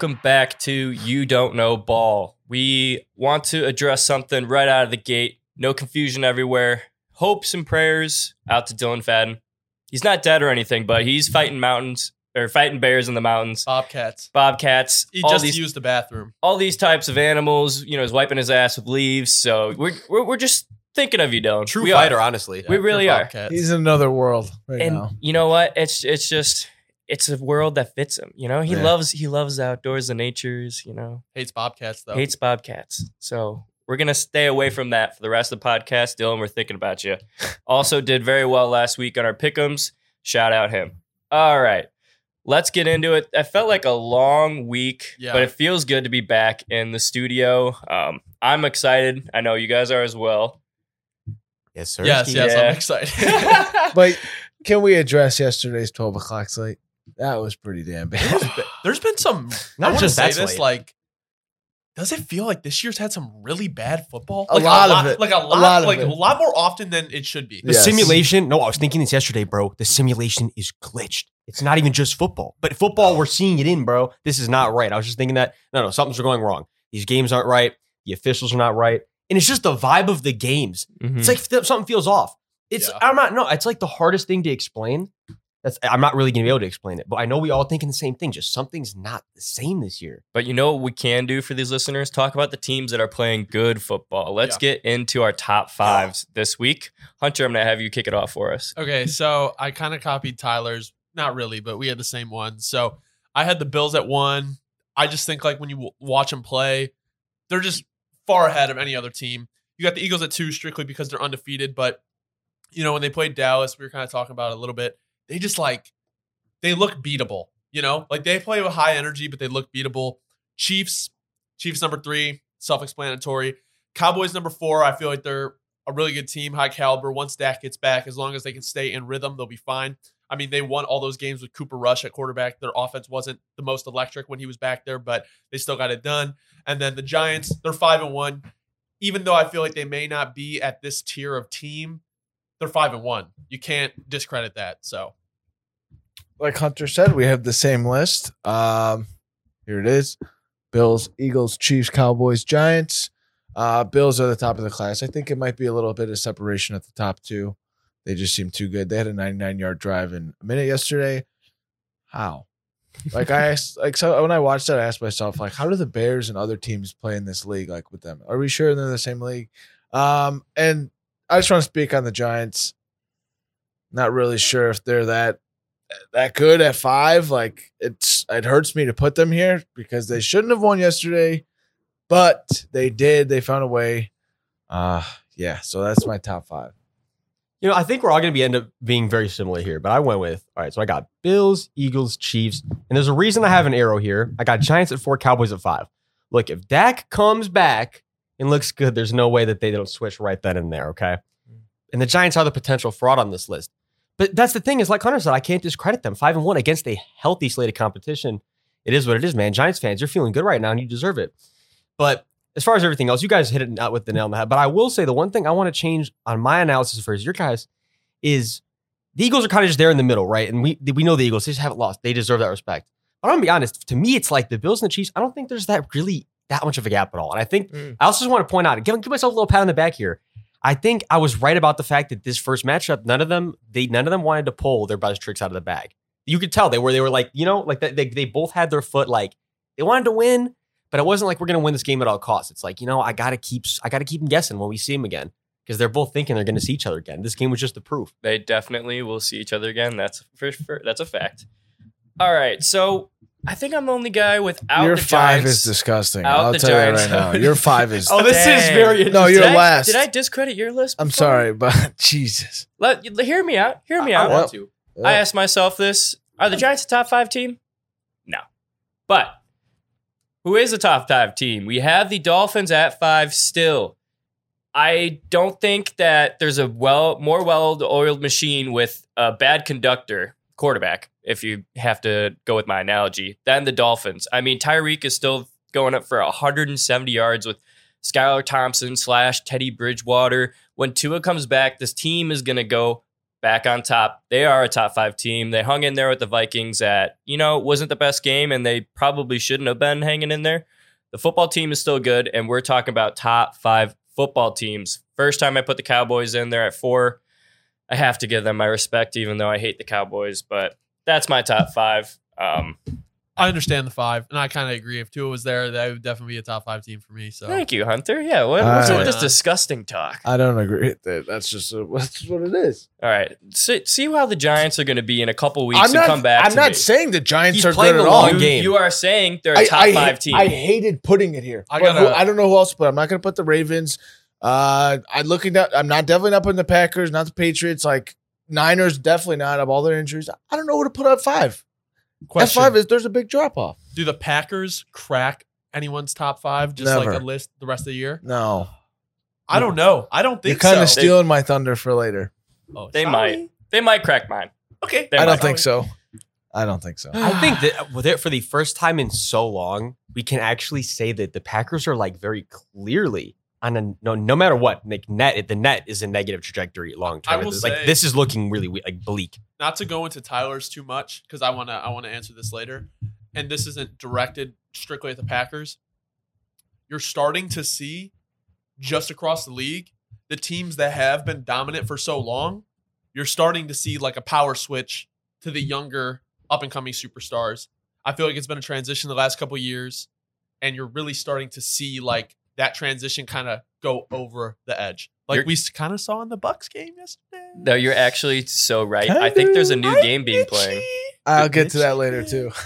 Hello and welcome back to You Don't Know Ball. We want to address something right out of the gate. No confusion everywhere. Hopes and prayers out to Dylan Fadden. He's not dead or anything, but he's fighting mountains or fighting bears in the mountains, Bobcats. bobcats, He all just these used the bathroom. all these types of animals. You know, he's wiping his ass with leaves. So we're we're, we're just thinking of you, Dylan. True we fighter, Are. honestly. We really are. Bobcats. He's in another world right And now. you know what? It's it's just it's a world that fits him. You know, he Yeah. loves he loves the outdoors, and natures. You know, hates Bobcats though. hates bobcats. So we're gonna stay away from that for the rest of the podcast. Dylan, we're thinking about you. Also, did very well last week on our pickums. Shout out him. All right, let's get into it. I felt like a long week, Yeah. but it feels good to be back in the studio. Um, I'm excited. I know you guys are as well. Yes, sir. yes, yes, Yeah. I'm excited. But can we address yesterday's 12 o'clock slate? That was pretty damn bad. There's been some. Not I want to just say that this. slate. Like, does it feel like this year's had some really bad football? A Like lot of it. Like a lot. lot of like it. a lot more often than it should be. The Yes. simulation. No, I was thinking this yesterday, bro. The simulation is glitched. It's not even just football, but football, we're seeing it in, bro. This is not right. I was just thinking that, no, no, something's going wrong. These games aren't right. The officials are not right. And it's just the vibe of the games. It's mm-hmm. like th- something feels off. It's, Yeah. I'm not, no, it's like the hardest thing to explain. That's, I'm not really going to be able to explain it, but I know we all thinking the same thing. Just something's not the same this year. But you know what we can do for these listeners? Talk about the teams that are playing good football. Let's get into our top fives this week. Hunter, I'm going to have you kick it off for us. Okay, so I kind of copied Tyler's. Not really, but we had the same one. So I had the Bills at one. I just think like when you w- watch them play, they're just far ahead of any other team. You got the Eagles at two strictly because they're undefeated, but you know when they played Dallas, we were kind of talking about it a little bit. They just like they look beatable. You know, like they play with high energy, but they look beatable. Chiefs, Chiefs number three, self-explanatory. Cowboys number four. I feel like they're a really good team, high caliber. Once Dak gets back, as long as they can stay in rhythm, they'll be fine. I mean, they won all those games with Cooper Rush at quarterback. Their offense wasn't the most electric when he was back there, but they still got it done. And then the Giants, they're five and one. Even though I feel like they may not be at this tier of team, they're five and one. You can't discredit that. So like Hunter said, we have the same list. Um, here it is Bills, Eagles, Chiefs, Cowboys, Giants. Uh, Bills are the top of the class. I think it might be a little bit of separation at the top, too. They just seem too good. They had a 99 yard drive in a minute yesterday. How? Like I asked, like so when I watched that, I asked myself, like, how do the Bears and other teams play in this league? Like with them, are we sure they're in the same league? Um, and I just want to speak on the Giants. Not really sure if they're that that good at five. Like it's it hurts me to put them here because they shouldn't have won yesterday, but they did. They found a way. Uh yeah. So that's my top five. You know, I think we're all going to be end up being very similar here, but I went with all right. So I got Bills, Eagles, Chiefs, and there's a reason I have an arrow here. I got Giants at four, Cowboys at five. Look, if Dak comes back and looks good, there's no way that they don't switch right then and there. Okay, and the Giants are the potential fraud on this list. But that's the thing is, like Hunter said, I can't discredit them. Five and one against a healthy slate of competition. It is what it is, man. Giants fans, you're feeling good right now, and you deserve it. But as far as everything else, you guys hit it out with the nail on the head. But I will say the one thing I want to change on my analysis versus your guys is the Eagles are kind of just there in the middle, right? And we we know the Eagles, they just haven't lost. They deserve that respect. But I'm gonna be honest, to me, it's like the Bills and the Chiefs. I don't think there's that really that much of a gap at all. And I think Mm. I also just want to point out, give, give myself a little pat on the back here. I think I was right about the fact that this first matchup, none of them, they none of them wanted to pull their best tricks out of the bag. You could tell they were they were like, you know, like they they, both had their foot like they wanted to win, but it wasn't like we're gonna win this game at all costs. It's like you know I gotta keep I gotta keep them guessing when we see them again because they're both thinking they're gonna see each other again. This game was just the proof. They definitely will see each other again. That's for, for that's a fact. All right, so I think I'm the only guy without Your the five Giants. is disgusting. Out I'll the tell Giants. you right now. Your five is. Oh, this is Dang. very No, interesting. you're did I, last. Did I discredit your list? I'm before? sorry, but Jesus. Let hear me out. Hear me I, I out. want to. I asked myself this: Are the Giants a top five team? No, but who is a top five team? We have the Dolphins at five still. I don't think that there's a well more well-oiled machine with a bad conductor quarterback. If you have to go with my analogy, than the Dolphins. I mean, Tyreek is still going up for 170 yards with Skylar Thompson slash Teddy Bridgewater. When Tua comes back, this team is going to go back on top. They are a top five team. They hung in there with the Vikings at, you know, wasn't the best game, and they probably shouldn't have been hanging in there. The football team is still good, and we're talking about top five football teams. First time I put the Cowboys in there at four. I have to give them my respect, even though I hate the Cowboys, but that's my top five. Um, I understand the five, and I kind of agree. If Tua was there, that would definitely be a top five team for me. So Thank you, Hunter. Yeah, what, what's Uh, with this disgusting talk? I don't agree with that. That's just uh, that's what it is. All right, see, see how the Giants are going to be in a couple weeks I'm and not. come back. I'm to not me. saying the Giants He's are playing good the at all. long you, game. you are saying they're a I, top I, five team. I hated putting it here. I But gotta- who- I don't know who else, but I'm not going to put the Ravens. Uh, I'm looking at. I'm not definitely not putting the Packers, not the Patriots. Like Niners, definitely not. Of all their injuries, I don't know who to put at five. question: At five is there's a big drop off. Do the Packers crack anyone's top five? Just like a list the rest of the year? No, I don't know. I don't think you're kind so. of stealing my thunder for later. Oh, They sorry. might. they might crack mine. Okay. They I don't might. think so. I don't think so. I think that with it for the first time in so long, we can actually say that the Packers are like very clearly on a no no matter what, like net the net is a negative trajectory long term. It's like say- this is looking really like bleak. not to go into Tyler's too much because I wanna I wanna answer this later, and this isn't directed strictly at the Packers. You're starting to see just across the league the teams that have been dominant for so long. You're starting to see like a power switch to the younger up and coming superstars. I feel like it's been a transition the last couple years, and you're really starting to see like that transition kind of go over the edge, like You're- we kind of saw in the Bucks game yesterday. No, you're actually so right. I think there's a new game being played. I'll get to that later too.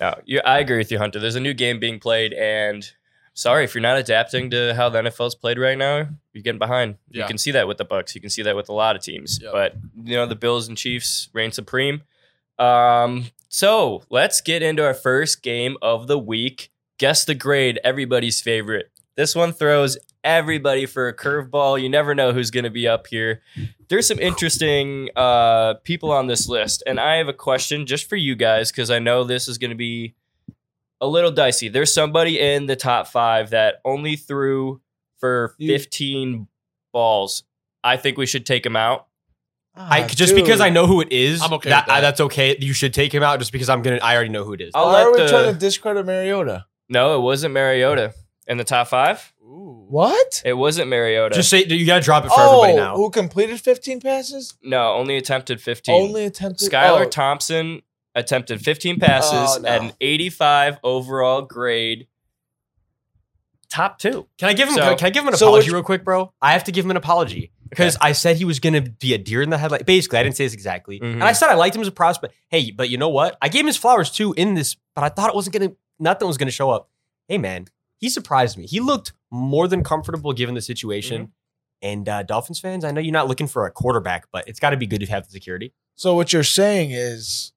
No, you, I agree with you, Hunter. There's a new game being played, and sorry if you're not adapting to how the NFL's played right now. You're getting behind. You can see that with the Bucks. You can see that with a lot of teams. Yep. But you know the Bills and Chiefs reign supreme. Um, so let's get into our first game of the week. Guess the grade. Everybody's favorite. This one throws everybody for a curveball. You never know who's going to be up here. There's some interesting uh, people on this list, and I have a question just for you guys because I know this is going to be a little dicey. There's somebody in the top five that only threw for You- 15 balls. I think we should take him out. I Ah, just because. I know who it is, I'm okay that, with that. that's okay. You should take him out just because I'm gonna. I already know who it is. I'll Why are let we trying to discredit Mariota? No, it wasn't Mariota in the top five. Ooh. What? It wasn't Mariota. Just say you gotta drop it for Oh, everybody now. who completed 15 passes? no, only attempted 15. Only attempted. Skylar oh, Thompson attempted 15 passes Oh, no. at an 85 overall grade. Top two. Can I give him? So- can I give him an so apology which- real quick, bro? I have to give him an apology because I said he was going to be a deer in the headlight. Basically, I didn't say this exactly, and mm-hmm. I said I liked him as a prospect. Hey, but you know what? I gave him his flowers too in this, but I thought it wasn't going to. Nothing was going to show up. Hey, man, he surprised me. He looked more than comfortable given the situation. Mm-hmm. And uh, Dolphins fans, I know you're not looking for a quarterback, but it's got to be good to have the security. So what you're saying is,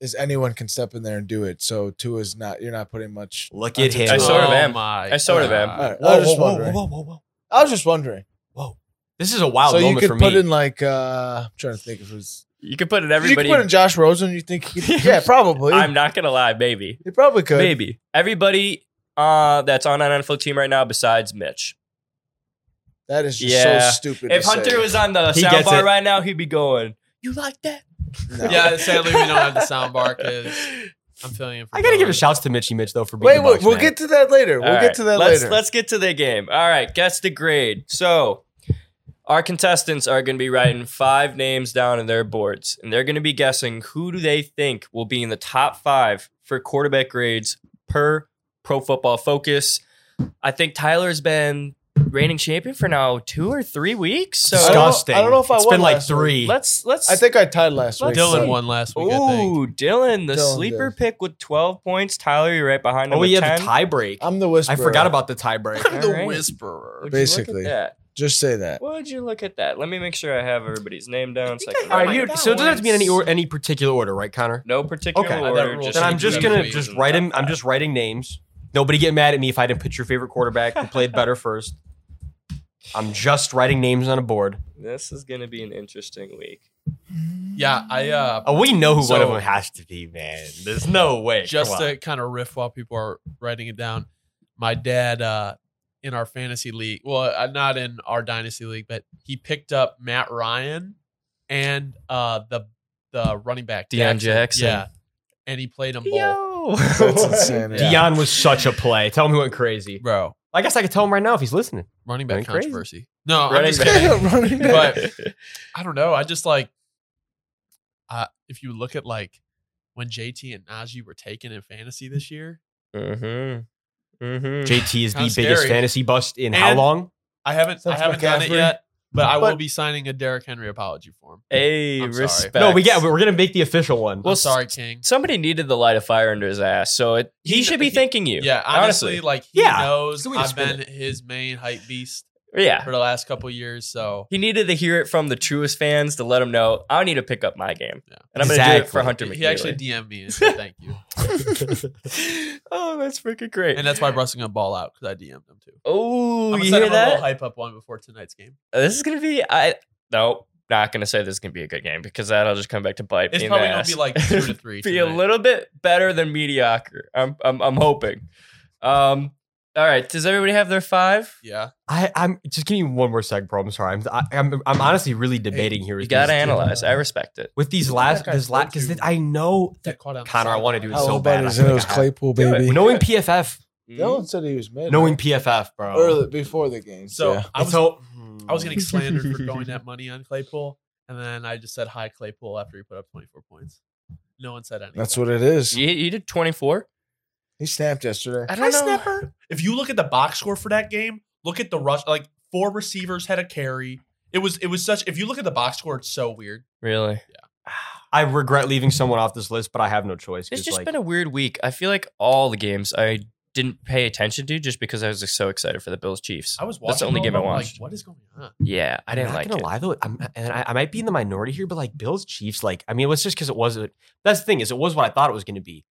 is anyone can step in there and do it. So Tua's not. You're not putting much. Look at him. I sort of Oh am. my I sort of am. God. Whoa, I was just whoa, whoa, wondering. whoa, whoa, whoa, I was just wondering. whoa. This is a wild so you could for put me. in like. uh I'm trying to think if it was. You could put in everybody. You everybody. could put in Josh Rosen. You think? He could, yeah, probably. I'm not going to lie, maybe. you probably could. Maybe. Everybody uh, that's on an NFL team right now besides Mitch. That is just Yeah. so stupid. If to Hunter say. was on the He gets soundbar it. right now, he'd be going, You like that? No. Yeah, sadly we don't have the sound bar because I'm feeling it. For I got to give a Dylan. shouts to Mitchy Mitch though for being Wait, the wait, Bucks, we'll man. get to that later. We'll All get to that let's, later. Let's get to the game. All right, guess the grade. So, our contestants are going to be writing five names down in their boards, and they're going to be guessing who do they think will be in the top five for quarterback grades per Pro Football Focus. I think Tyler's been reigning champion for now two or three weeks. So I don't know- Disgusting. I don't know if I It's won been like last week. three. let's let's. I think I tied last week. Let's Dylan see. won last week. I think. Ooh, Dylan, the Dylan sleeper did. pick with twelve points. Tyler, you're right behind oh, him. Oh, with yeah, 10. the tie break. I'm the whisperer. I forgot about the tie break. All the right. whisperer. Would you look at Basically. that? Just say that. Would you look at that? Let me make sure I have everybody's name down. So I can I write right, my you, so it doesn't have to be in any or, any particular order, right, Connor? No particular Okay. order. That just Then I'm Just just gonna just write him. I'm just writing names. Nobody get mad at me if I didn't put your favorite quarterback who played better first. I'm just writing names on a board. This is gonna be an interesting week. Yeah, I uh Oh, we know who one of them has to be, man. There's no way. just to kind of riff while people are writing it down. My dad uh in our fantasy league, well, uh, not in our dynasty league, but he picked up Matt Ryan and uh, the the running back Deon Jackson. Yeah, and he played them both, Yo. That's insanity. Yeah. Deon was such a play. Tell him he went crazy. bro. I guess I could tell him right now if he's listening. Running back Going crazy. controversy. No, I'm Running just back. kidding. Running back. But I don't know. I just like, uh, if you look at like when JT and Najee were taken in fantasy this year, Mm-hmm. Mm-hmm. JT is the Kinda biggest scary. fantasy bust in how And- long? I haven't I Since haven't done it McCaffrey. yet, but I will But- be signing a Derrick Henry apology form. Hey, I'm sorry. respect. No, we get. We're gonna make the official one. Well, I'm sorry, King. Somebody needed the light of fire under his ass, so it, he, He- should be he- thanking you. Yeah, honestly, like he Yeah. knows It's the way to I've spin been his main hype beast yeah. for the last couple years. So He needed to hear it from the truest fans to let him know I need to pick up my game, Yeah. and I'm going to do it for Exactly. Hunter he actually DM'd me and said thank you, oh, that's freaking great. and that's why Russell gonna ball out because I DM'd him too. oh, I'm you gonna set hear him a little that? hype up one before tonight's game. This is going to be. I no, not going to say this is going to be a good game because that'll just come back to bite It's me in probably the gonna ass. be like two to three. be a little bit better than mediocre. I'm I'm, I'm hoping. Um. All right. Does everybody have their five? Yeah, I, I'm just give me one more sec, bro. I'm sorry. I'm, I, I'm, I'm honestly really debating here. You with got to these- analyze. I respect it. with these That last, guy this last, told because you. I know that caught out. Connor, I wanna do it so bad. I is it was I have- Claypool, Do it. baby. knowing PFF, mm-hmm. Dylan said he was mid. knowing PFF, bro. early before the game. So yeah. I was so I was getting slandered for going that money on Claypool, and then I just said hi Claypool after he put up 24 points. No one said anything. That's what it is. You, you did 24. He snapped yesterday. I don't know. If you look at the box score for that game, look at the rush. Like four receivers had a carry. It was it was such. If you look at the box score, it's so weird. Really? Yeah. I regret leaving someone off this list, but I have no choice. It's just like, been a weird week. I feel like all the games I didn't pay attention to just because I was just so excited for the Bills Chiefs. I was watching. That's the only game I of watched. Like, what is going on? Yeah, I didn't I'm not like gonna it. lie though, I'm, and I, I might be in the minority here, but like Bills Chiefs, like I mean, it was just because it wasn't. That's the thing is, it was what I thought it was going to be.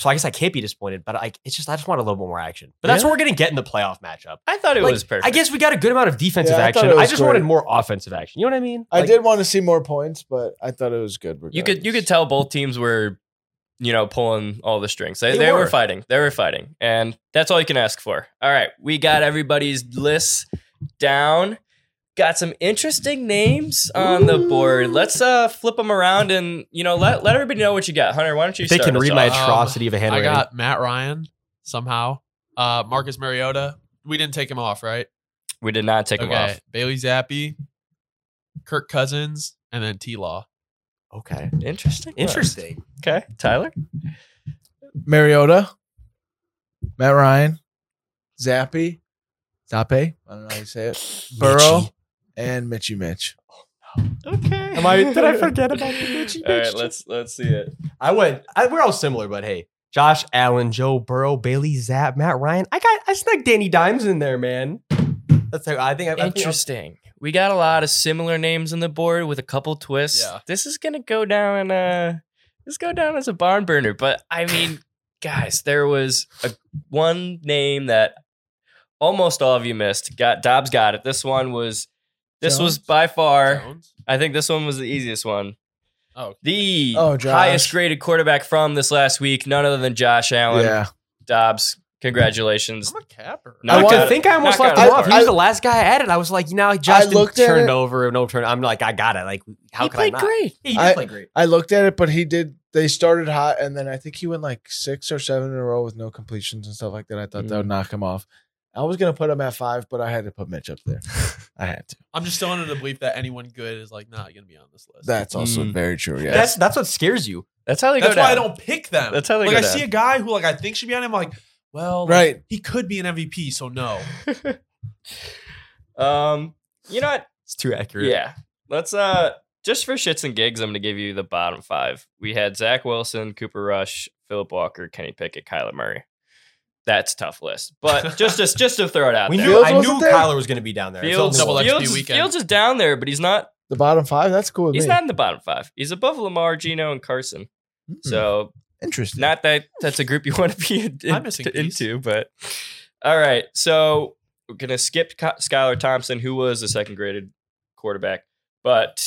So I guess I can't be disappointed, but like it's just I just want a little bit more action. But that's Yeah. what we're gonna get in the playoff matchup. I thought it Like, was perfect. I guess we got a good amount of defensive Yeah, I action. it I just great. wanted more offensive action. You know what I mean? I did want to see more points, but I thought it was good. you could you could tell both teams were, you know, pulling all the strings. They, They they, were. were. fighting. They were fighting, and that's all you can ask for. All right, we got everybody's lists down. Got some interesting names on the board. Let's uh flip them around and you know let let everybody know what you got. Hunter, why don't you? They start can us read my off? Um, atrocity of a I handwriting. I got Matt Ryan somehow. Uh, Marcus Mariota. We didn't take him off, right? We did not take them okay. off. Bailey Zappe, Kirk Cousins, and then T Law. okay, Interesting. interesting. Okay, Tyler. Mariota, Matt Ryan, Zappy, Zappe. I don't know how you say it. Burrow Mitchie. And Mitchy Mitch. Okay. Am I? Did I forget about the Mitchie? All right, let's let's see it. I went. I, we're all similar, but hey, Josh Allen, Joe Burrow, Bailey Zapp, Matt Ryan. I got. I snuck Danny Dimes in there, man. That's. how- I think. I, I think I'll- Interesting. We got a lot of similar names on the board with a couple twists. Yeah. This is gonna go down. Uh, this go down as a barn burner. But I mean, guys, there was a one name that almost all of you missed. Got Dobbs got it. This one was. This was by far. Jones. I think this one was the easiest one. Oh, The Oh, Josh. highest graded quarterback from this last week, none other than Josh Allen. yeah. Dobbs, congratulations. I'm a capper. No, I, Knock I out- think I almost knock left out him of off. He was the last guy I added. I was like, you know, Justin looked at turned it- over, no turn. I'm like, I got it. Like, how he could played I not? great. He did I- play great. I looked at it, but he did. They started hot, and then I think he went like six or seven in a row with no completions and stuff like that. I thought that would mm. knock him off. I was gonna put him at five, but I had to put Mitch up there. I had to. I'm just still under the belief that anyone good is like not going to be on this list. That's also Mm. very true. Yeah. That's that's what scares you. That's how they go. That's go why I down. don't pick them. That's how they like go I down. see a guy who like I think should be on him. I'm like, well, like, Right. he could be an MVP, so no. um, you know what? It's too accurate. Yeah. Let's uh just for shits and gigs, I'm gonna give you the bottom five. We had Zach Wilson, Cooper Rush, Philip Walker, Kenny Pickett, Kyler Murray. That's a tough list. But just just just to throw it out We there. knew. I knew wasn't there? Kyler was going to be down there. It's Fields, the Double only XP. Fields, weekend. Fields is down there, but he's not the bottom five. That's cool with he's me. not in the bottom five. He's above Lamar, Gino, and Carson. Hmm. So interesting. not that that's a group you want to be in, I'm to- into, but all right. So we're gonna skip Ky- Skylar Thompson, who was the second graded quarterback, but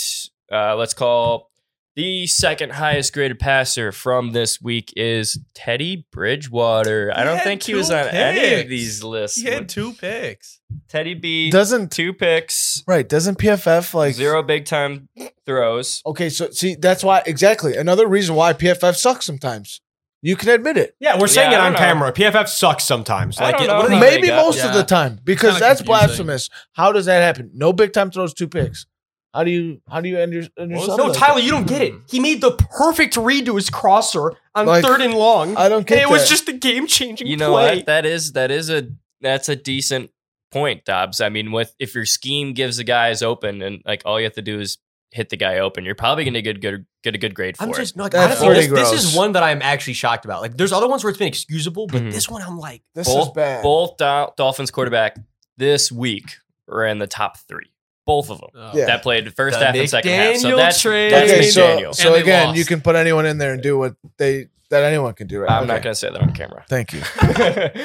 uh, let's call The second highest graded passer from this week is Teddy Bridgewater. I don't think he was on any of these lists. He had two picks. Teddy B, Doesn't two picks, right? Doesn't PFF like zero big time throws. Okay, so see that's why exactly another reason why PFF sucks sometimes. You can admit it. Yeah, we're saying Yeah, it on know. camera. PFF sucks sometimes. I Like, don't it- what are how they- they Maybe got- most of yeah. the time because that's confusing. blasphemous. How does that happen? No big time throws, two picks. How do you how do you end your, end your was son no, like Tyler, that? you don't get it. He made the perfect read to his crosser on Like, third and long. I don't and get it was just a game changing You know play. what? That is that is a that's a decent point, Dobbs. I mean, with if your scheme gives the guys open and like all you have to do is hit the guy open, you're probably going to get good get a good grade for I'm it. just like, That's honestly, pretty this, this is one that I'm actually shocked about. Like, there's other ones where it's been excusable, but Mhm. this one I'm like, this both- is bad. Both Dol- Dolphins quarterback this week were in the top three. Both of them Oh. Yeah. that played the first The half and second half. So McDaniel that's trade. that's okay, so McDaniel. so again, lost. you can put anyone in there and do what they that anyone can do. Right? I'm Okay. not going to say that on camera. Thank you.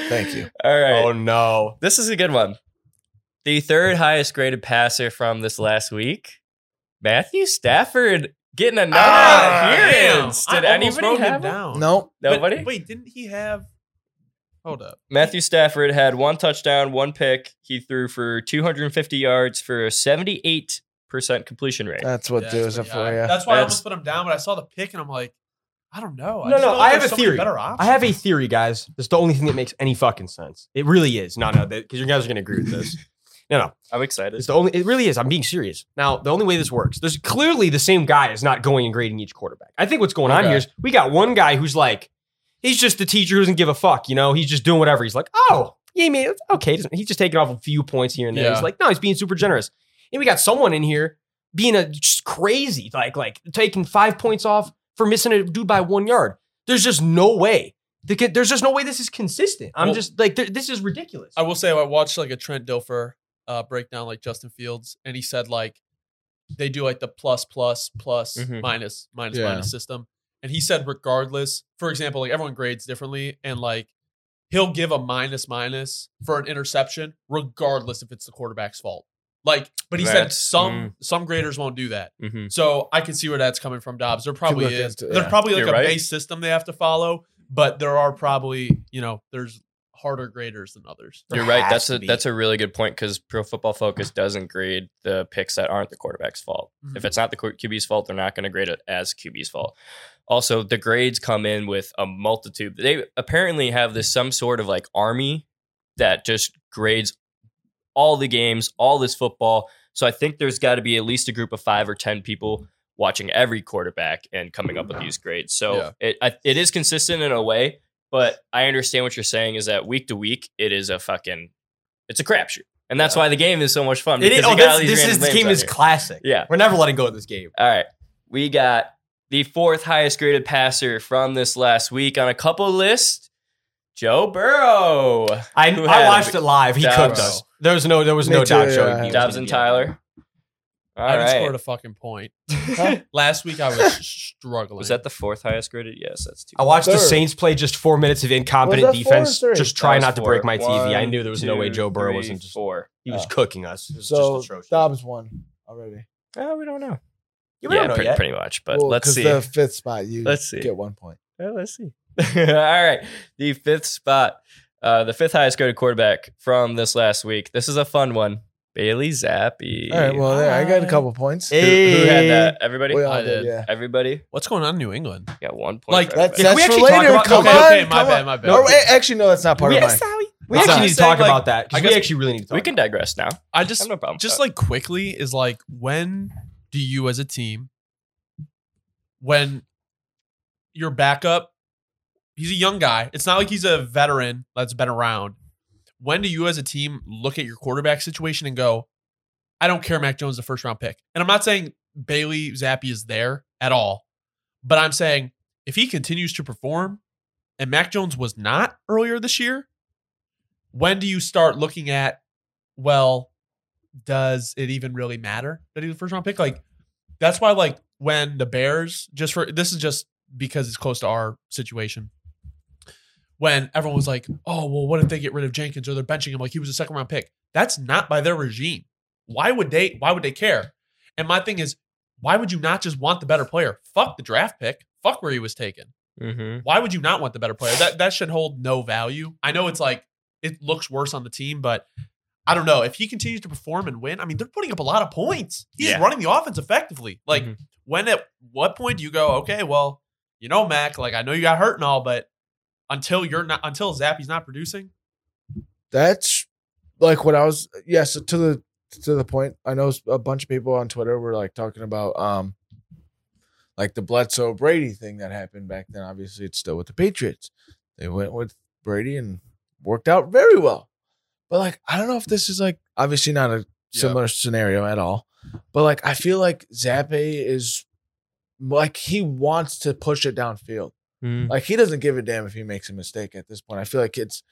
Thank you. All right. oh no. This is a good one. The third highest graded passer from this last week, Matthew Stafford getting another Ah, appearance. damn. Did I anybody have him? down? No, But Nobody? wait, didn't he have? Hold up. Matthew Stafford had one touchdown, one pick. He threw for 250 yards for a 78% completion rate. that's what Yeah, does that's it for you. That's why I That's- almost put him down, but I saw the pick and I'm like, I don't know. No, just no, feel I have there's a so many theory. Better options. I have a theory, guys. That's the only thing that makes any fucking sense. It really is. No, no, because you guys are gonna agree with this. No, no. I'm excited. It's the only. It really is. I'm being serious. Now, the only way this works, there's clearly the same guy is not going and grading each quarterback. I think what's going on Okay. here is we got one guy who's like, he's just the teacher who doesn't give a fuck. You know, he's just doing whatever. He's like, oh, yeah, man, it's okay. He's just taking off a few points here and there. Yeah. He's like, no, he's being super generous. And we got someone in here being a just crazy, like like taking five points off for missing a dude by one yard. There's just no way. The There's just no way this is consistent. I'm Well- just like, th- this is ridiculous. I will say I watched like a Trent Dilfer uh, breakdown like Justin Fields, and he said like they do like the plus plus plus Mhm. minus minus Yeah. minus system, and he said regardless, for example, like everyone grades differently, and like he'll give a minus minus for an interception regardless if it's the quarterback's fault. Like, but he said That's- some some graders won't do that. Mhm. So I can see where that's coming from, Dobbs. There probably is. into- There's probably like You're a right. base system they have to follow, but there are probably you know there's harder graders than others. There You're right. That's a be. that's a really good point because Pro Football Focus doesn't grade the picks that aren't the quarterback's fault. Mhm. If it's not the QB's fault, they're not going to grade it as QB's fault. Also, the grades come in with a multitude. They apparently have this some sort of like army that just grades all the games, all this football. So I think there's got to be at least a group of five or ten people watching every quarterback and coming up with these grades. So Yeah. it I, it is consistent in a way, but I understand what you're saying is that week to week it is a fucking it's a crapshoot, and that's why the game is so much fun. It is, oh, you got all this, this is this game is here. classic. Yeah. We're never letting go of this game. All right. We got the fourth highest graded passer from this last week on a couple lists. Joe Burrow. I, I watched it live. He Dobbs. cooked us. There was no there was Me no too, doubt showing I he was Dobbs and be Tyler. All I haven't right. scored a fucking point. Last week I was struggling. Was that the fourth highest graded? Yes, that's two. I watched the Saints play just four minutes of incompetent Was that four or defense. three? Just That try was not to break my TV. I knew there was no way Joe Burrow three, wasn't just four. he was Oh. cooking us. It was So just atrocious. Dobbs won already. Oh, we don't know. You yeah, know pretty, pretty much. But Well, let's see. The fifth spot, you Let's see. get one point. Well, let's see. All right. The fifth spot, uh, the fifth highest graded quarterback from this last week. This is a fun one. Bailey Zappe. All right, well, there I got a couple points. who, who had that? Everybody? We all I did, did. yeah. Everybody? What's going on in New England? Got one point. Like, for That's, we that's for actually talk later. about- Come okay, on, okay, my come bad, on. my bad. Oh, wait, actually, no, that's not part we of mine. actually, we actually need to Saying, talk like, about that I because we actually really need to talk. we can digress now. I I just have no problem. just like quickly is like when do you as a team when your backup he's a young guy it's not like he's a veteran that's been around. When do you as a team look at your quarterback situation and go i don't care mac jones the first round pick and i'm not saying bailey zappe is there at all but i'm saying if he continues to perform and mac jones was not earlier this year when do you start looking at well does it even really matter that he's the first round pick? Like, that's why, like, when the Bears, just for this is just because it's close to our situation, when everyone was like, oh, well, what if they get rid of Jenkins or they're benching him like he was a second round pick? That's not by their regime. Why would they, why would they care? And my thing is, why would you not just want the better player? Fuck the draft pick. Fuck where he was taken. Mm-hmm. Why would you not want the better player? That that should hold no value. I know it's like it looks worse on the team, but I don't know if he continues to perform and win. I mean, they're putting up a lot of points. He's Yeah. running the offense effectively. Like Mhm. when at what point do you go, okay, well, you know, Mac, like I know you got hurt and all, but until you're not until Zappy's not producing, That's like what I was. Yes, to the to the point. I know a bunch of people on Twitter were like talking about um, like the Bledsoe Brady thing that happened back then. Obviously, it's still with the Patriots. They went with Brady and worked out very well. But like, I don't know if this is like obviously not a similar scenario at all. But like, I feel like Zappe is like he wants to push it downfield. Mm. Like he doesn't give a damn if he makes a mistake at this point. I feel like it's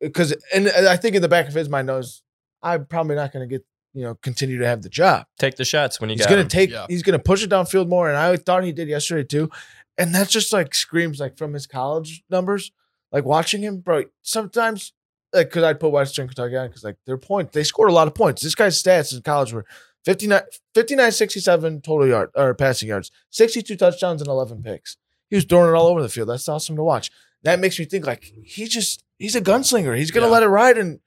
because, and I think in the back of his mind knows I'm probably not going to get you know continue to have the job. Take the shots when you He's going to take, Yeah. he's going to push it downfield more, and I thought he did yesterday too. And that just like screams like from his college numbers. Like watching him, bro. Sometimes like because I put Western Kentucky on because like their points, they scored a lot of points. This guy's stats in college were 59, 59 67 total yard or passing yards, 62 touchdowns and 11 picks. He was throwing it all over the field. That's awesome to watch. That makes me think like he just he's a gunslinger. He's gonna Yeah. let it ride and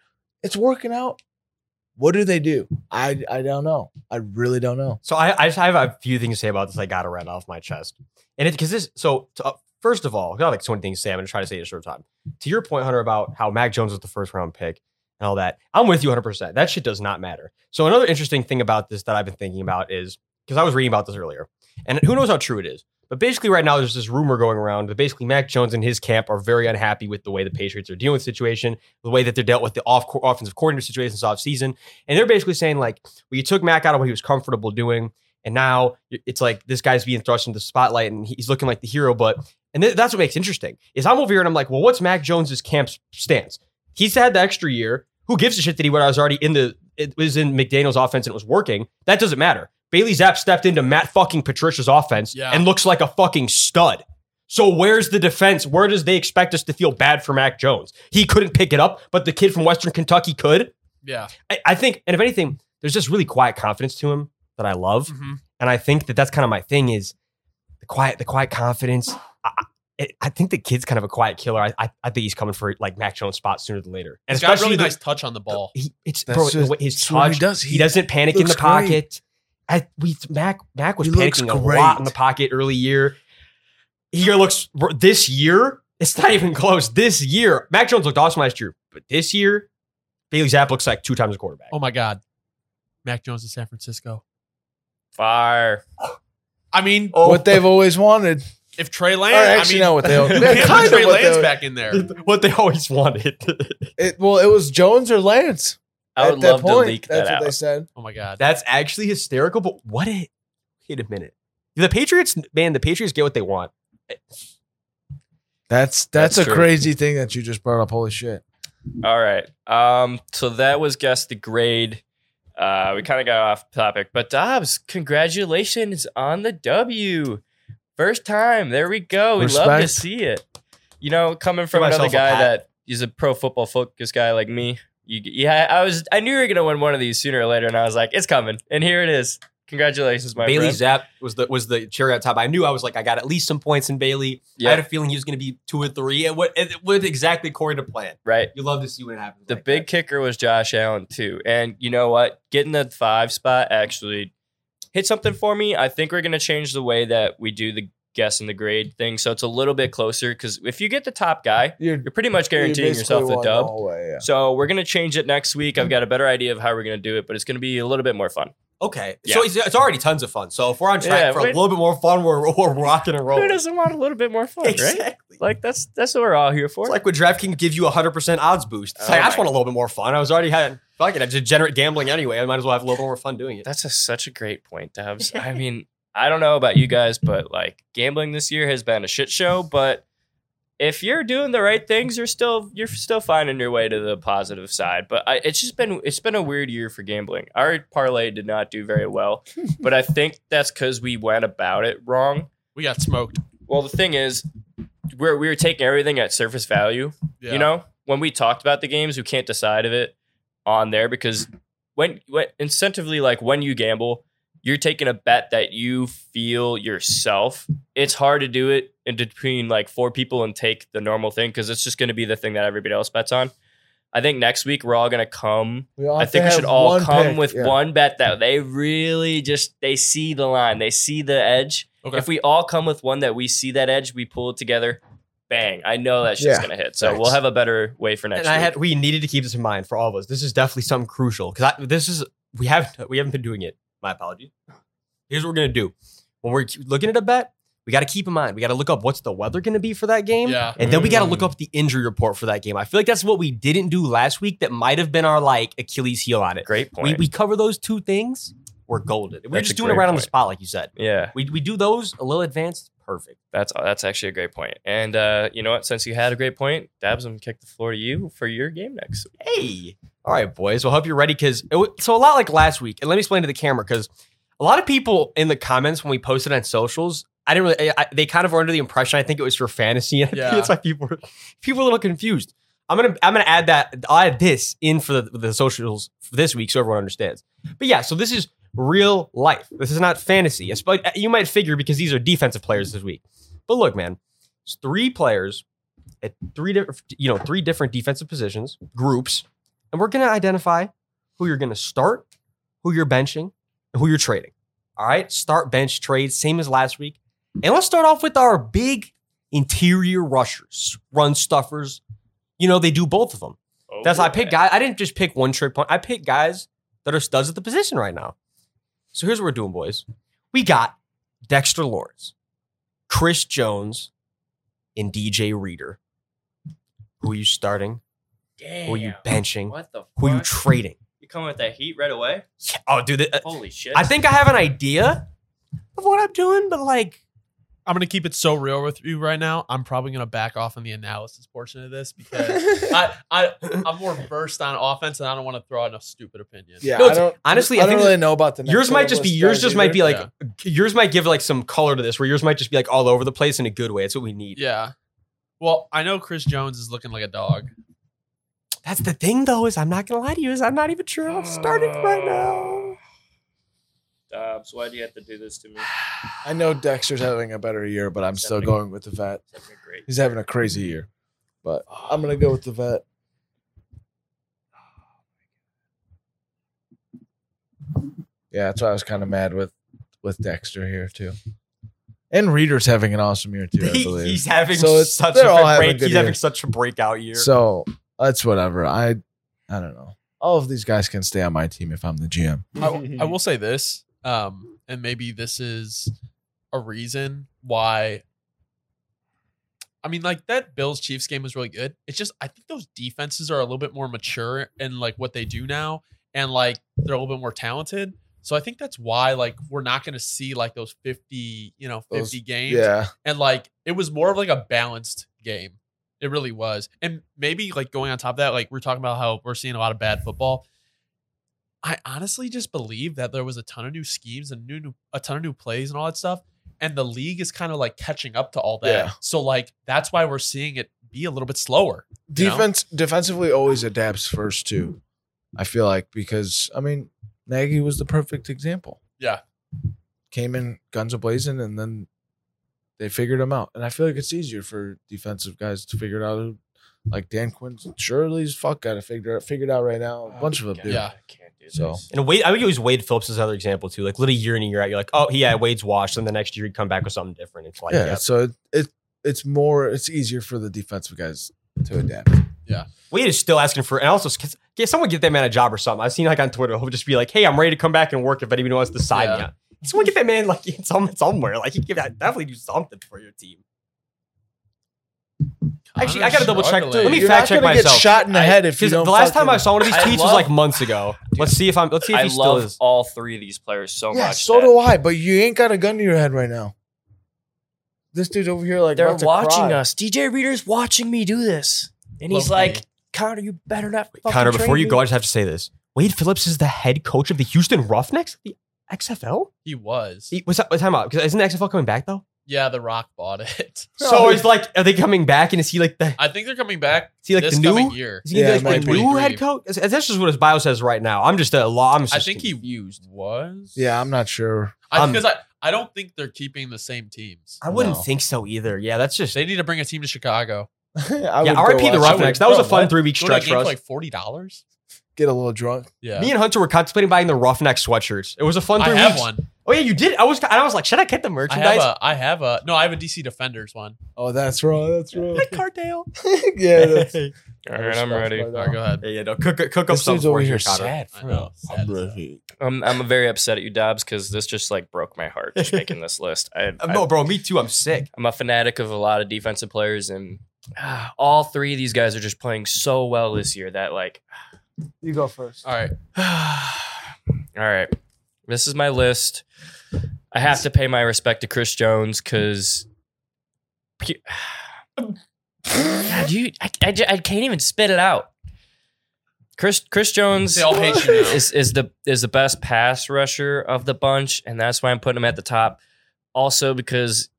it's working out. What do they do? I I don't know. I really don't know. So I, I just have a few things to say about this. I got to read off my chest, and it because this. So to, first of all, got like so many things to say. I'm gonna try to say it in a short time. To your point, Hunter, about how Mac Jones was the first round pick and all that. I'm with you 100. percent That shit does not matter. So another interesting thing about this that I've been thinking about is because I was reading about this earlier, and who knows how true it is. But basically, right now there's this rumor going around that basically Mac Jones and his camp are very unhappy with the way the Patriots are dealing with the situation, the way that they're dealt with the off offensive coordinator situation this offseason. And they're basically saying, like, well, you took Mac out of what he was comfortable doing, and now it's like this guy's being thrust into the spotlight and he's looking like the hero. But and th- that's what makes it interesting is I'm over here and I'm like, well, what's Mac Jones's camp's stance? He's had the extra year. Who gives a shit that he was already in the it was in McDaniels' offense and it was working? That doesn't matter. Bailey Zapp stepped into Matt fucking Patricia's offense Yeah. and looks like a fucking stud. So where's the defense? Where does they expect us to feel bad for Mac Jones? He couldn't pick it up, but the kid from Western Kentucky could. yeah, I, I think, and if anything, there's just really quiet confidence to him that I love, Mhm. and I think that that's kind of my thing is the quiet, the quiet confidence. I, I- I think the kid's kind of a quiet killer. I, I, I think he's coming for like Mac Jones' spot sooner than later, and he's got a really the- nice touch on the ball. He, it's That's bro, just- his that's what he touch. does. He, He doesn't panic in the pocket. I, we Mac Mac was He looks panicking a lot great. in the pocket early year. Here looks this year. It's not even close. This year, Mac Jones looked awesome last year, but this year, Bailey Zapp looks like two times a quarterback. Oh my god, Mac Jones in San Francisco. Fire. I mean, Oh. What they've always wanted. If Trey Lance, Or I actually, mean, no, what they yeah, kind put of Trey they- Lance back in there. what they always wanted. It, well, it was Jones or Lance. I at would that love to point. leak That's that what they out. said. Oh my god, That's actually hysterical. But what a wait a minute. The Patriots, man, the Patriots get what they want. That's that's, That's a true. crazy thing that you just brought up. Holy shit! All right. Um. So that was guess the grade. Uh, we kind of got off topic, but Dobbs, congratulations on the W. First time. There we go. We love to see it. You know, coming from Give another guy pat. that is a pro football focused guy like me. You, yeah, I was. I knew you were gonna win one of these sooner or later, and I was like, it's coming, and here it is. Congratulations, my Bailey friend. Zapp was the was the cherry on top. I knew I was like, I got at least some points in Bailey. Yeah. I had a feeling he was going to be two or three. It went, it went exactly according to plan. right. You love to see what happens. The like big that. kicker was Josh Allen too, and you know what? Getting the five spot actually hit something for me. I think we're gonna change the way that we do the guess and the grade thing, so it's a little bit closer. Because if you get the top guy, You're, you're pretty much guaranteeing yourself the dub. way, yeah. So we're gonna change it next week. I've got a better idea of how we're gonna do it, but it's gonna be a little bit more fun. Okay, Yeah. so it's, it's already tons of fun. So if we're on track Yeah, for a wait. little bit more fun, we're, we're rocking and rolling. Who doesn't want a little bit more fun, right? Exactly. Like that's that's what we're all here for. It's like when DraftKings gives you a hundred percent odds boost. It's Oh like I oh just want a little bit more fun. I was already had fuck it. I degenerate gambling anyway. I might as well have a little more fun doing it. That's a, such a great point, Dubs. I mean, I don't know about you guys, but like gambling this year has been a shit show. But if you're doing the right things, you're still you're still finding your way to the positive side. But I, it's just been it's been a weird year for gambling. Our parlay did not do very well, but I think that's because we went about it wrong. we got smoked. Well, the thing is, we're we were taking everything at surface value. Yeah. You know, when we talked about the games, we can't decide of it on there because when when incentively, like when you gamble, you're taking a bet that you feel yourself. It's hard to do it in between like four people and take the normal thing because it's just going to be the thing that everybody else bets on. I think next week we're all going to come. I think we should all come pick, with yeah. one bet that they really just they see the line, they see the edge. Okay. If we all come with one that we see that edge, we pull it together. Bang! I know that shit's Yeah. gonna hit. So Thanks. we'll have a better way for next. and I week. had we needed to keep this in mind for all of us. This is definitely something crucial because this is we haven't we haven't been doing it. My apologies. Here's what we're gonna do when we're looking at a bet. We got to keep in mind. We got to look up what's the weather going to be for that game, Yeah. and then we got to look Mm. up the injury report for that game. I feel like that's what we didn't do last week. That might have been our like Achilles heel on it. great point. we cover those two things. We're golden. We're That's just doing it great right on the spot, like you said. yeah, We, we do those a little advanced. Perfect. that's that's actually a great point. And uh, you know what? Since you had a great point, Dabs, I'm gonna kick the floor to you for your game next. week. Hey. All right, boys. Well, hope you're ready because so a lot like last week. And let me explain to the camera because a lot of people in the comments when we posted on socials, I didn't really. I, they kind of were under the impression I think it was for fantasy. And Yeah. that's why people were people were a little confused. I'm gonna I'm gonna add that I'll add this in for the, the socials for this week so everyone understands. But yeah, so this is real life. This is not fantasy. Espe- uh, You might figure because these are defensive players this week. But look, man, it's three players at three different you know three different defensive positions groups, and we're gonna identify who you're gonna start, who you're benching, and who you're trading. All right, start bench trade, same as last week. And let's start off with our big interior rushers, run stuffers. You know, they do both of them. Oh, That's why I picked guys. I didn't just pick one trick point. I picked guys that are studs at the position right now. So here's what we're doing, boys. We got Dexter Lawrence, Chris Jones, and DJ Reader. Who are you starting? Damn. Who are you benching? What the? fuck? Who are you trading? You coming with that heat right away? Yeah, Oh, dude, th- uh, Holy shit! I think I have an idea of what I'm doing, but like, I'm gonna keep it so real with you right now. I'm probably gonna back off on the analysis portion of this because I, I I'm more versed on offense and I don't want to throw out a stupid opinion. Yeah, No, I don't honestly, I I don't think really know about the next yours might just be yours guys just might be either. like yours might give like some color to this where yours might just be like all over the place in a good way. It's what we need. Yeah. Well, I know Chris Jones is looking like a dog. That's the thing though, is I'm not gonna lie to you, is I'm not even sure I'm starting right now. Dabs, why do you have to do this to me? I know Dexter's having a better year, but I'm still going with the vet. It's having a great. He's having a crazy year, but I'm gonna go with the vet. Yeah, that's why I was kind of mad with with Dexter here too. And Reader's having an awesome year too, I believe. he's having So it's- such they're a all having break. good He's having years. such a breakout year. So that's whatever. I I don't know. All of these guys can stay on my team if I'm the GM. I, I will say this, um, and maybe this is a reason why. I mean, like that Bills Chiefs game was really good. It's just I think those defenses are a little bit more mature in like what they do now, and like they're a little bit more talented. So I think that's why like we're not going to see like those fifty, you know, Those- fifty games. Yeah. and like it was more of like a balanced game. It really was. And maybe like going on top of that, like we're talking about how we're seeing a lot of bad football. I honestly just believe that there was a ton of new schemes and new, new a ton of new plays and all that stuff. And the league is kind of like catching up to all that. Yeah. So like that's why we're seeing it be a little bit slower. you know? Defense defensively always adapts first too. I feel like because I mean Nagy was the perfect example. Yeah. Came in guns a blazing and then they figured him out. And I feel like it's easier for defensive guys to figure it out. Like Dan Quinn, Shirley's fuck got to figure out figured out right now. A oh, bunch of them do. Yeah. I can't do So- this. And Wade, I would use Wade Phillips as another example too. Like literally year in and year out, you're like, oh yeah, Wade's washed, and the next year he'd come back with something different. It's like, yeah, yeah, so it, it it's more it's easier for the defensive guys to adapt. Yeah. Wade is still asking for, and also get someone get that man a job or something. I've seen like on Twitter, he'll just be like, hey, I'm ready to come back and work if anybody wants to sign me. Yeah. want to get that man like some, somewhere. Like he give that definitely do something for your team. Actually, I gotta double check. Struggling. Let me You're fact not check gonna get shot in the I- head if you Because don't. the last time I saw one of these I tweets was love- like months ago. Let's see if I'm. Let's see if I he still love is. all three of these players so yeah, much. so that do I. But you ain't got a gun to your head right now. This dude's over here like They're about to watching cry. us. DJ Reader's watching me do this, and he's Low-key. like, "Connor, you better not." fucking Connor, before you me." go, I just have to say this. Wade Phillips is the head coach of the Houston Roughnecks, the XFL. He was. He, what's that? What time out? Because isn't the XFL coming back though? Yeah, The Rock bought it. So it's like, are they coming back? And is he like the? I think they're coming back Is he like this the new? coming year. Is he Yeah, like the be. new head coach? That's just what his bio says right now. I'm just a law. I'm I think he used was. Yeah, I'm not sure. I, Um, because I, I don't think they're keeping the same teams. I wouldn't No. think so either. Yeah, that's just They need to bring a team to Chicago. Yeah. RIP the watch- Roughnecks. That was a fun three week Go to a stretch for for us. like forty dollars. Get a little drunk. Yeah, Me and Hunter were contemplating buying the Roughneck sweatshirts. It was a fun I three have weeks. one. Oh yeah, you did. I was. I was like, should I get the I merchandise? have a. I have a. No, I have a DC Defenders one. Oh, that's wrong. That's wrong. Like Cardale. yeah, that's. All right, I'm ready. All right, go ahead. Yeah, yeah, no, cook, cook up This something dude's over for here you, sad I for know. us. Sad as hell. I'm I'm very upset at you, Dobbs, because this just like broke my heart just making this list. I, Uh, I, No, bro, me too. I'm sick. I'm a fanatic of a lot of defensive players, and ah, all three of these guys are just playing so well this year that like, You go first. All right. all right, this is my list. I have to pay my respect to Chris Jones because. God, you, I, I, I can't even spit it out. Chris Chris Jones They all hate you now. is is the is the best pass rusher of the bunch, and that's why I'm putting him at the top. Also, because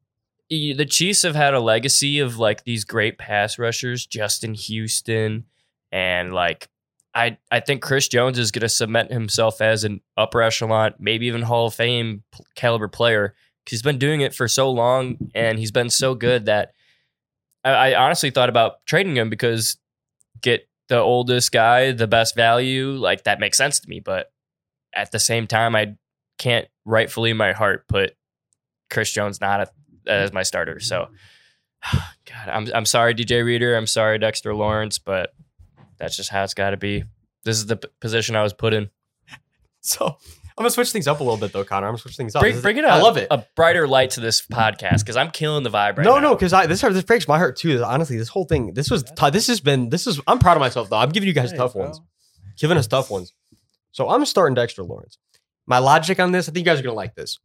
y- the Chiefs have had a legacy of like these great pass rushers, Justin Houston, and like I I think Chris Jones is going to cement himself as an upper echelon, maybe even Hall of Fame caliber player he's been doing it for so long and he's been so good that I, I honestly thought about trading him because get the oldest guy, the best value, like that makes sense to me. But at the same time, I can't rightfully in my heart put Chris Jones not a, as my starter. So, God, I'm I'm sorry, DJ Reader. I'm sorry, Dexter Lawrence, but that's just how it's got to be. This is the p- position I was put in. So I'm gonna switch things up a little bit though, Connor. I'm gonna switch things up. This Bring, is- bring it I love it. A brighter light to this podcast because I'm killing the vibe right no, now. no, because I this this breaks my heart too. Honestly, this whole thing, this was t- this has been this is. I'm proud of myself though. I'm giving you guys tough bro. ones, giving us tough ones. So I'm starting Dexter Lawrence. My logic on this, I think you guys are gonna like this.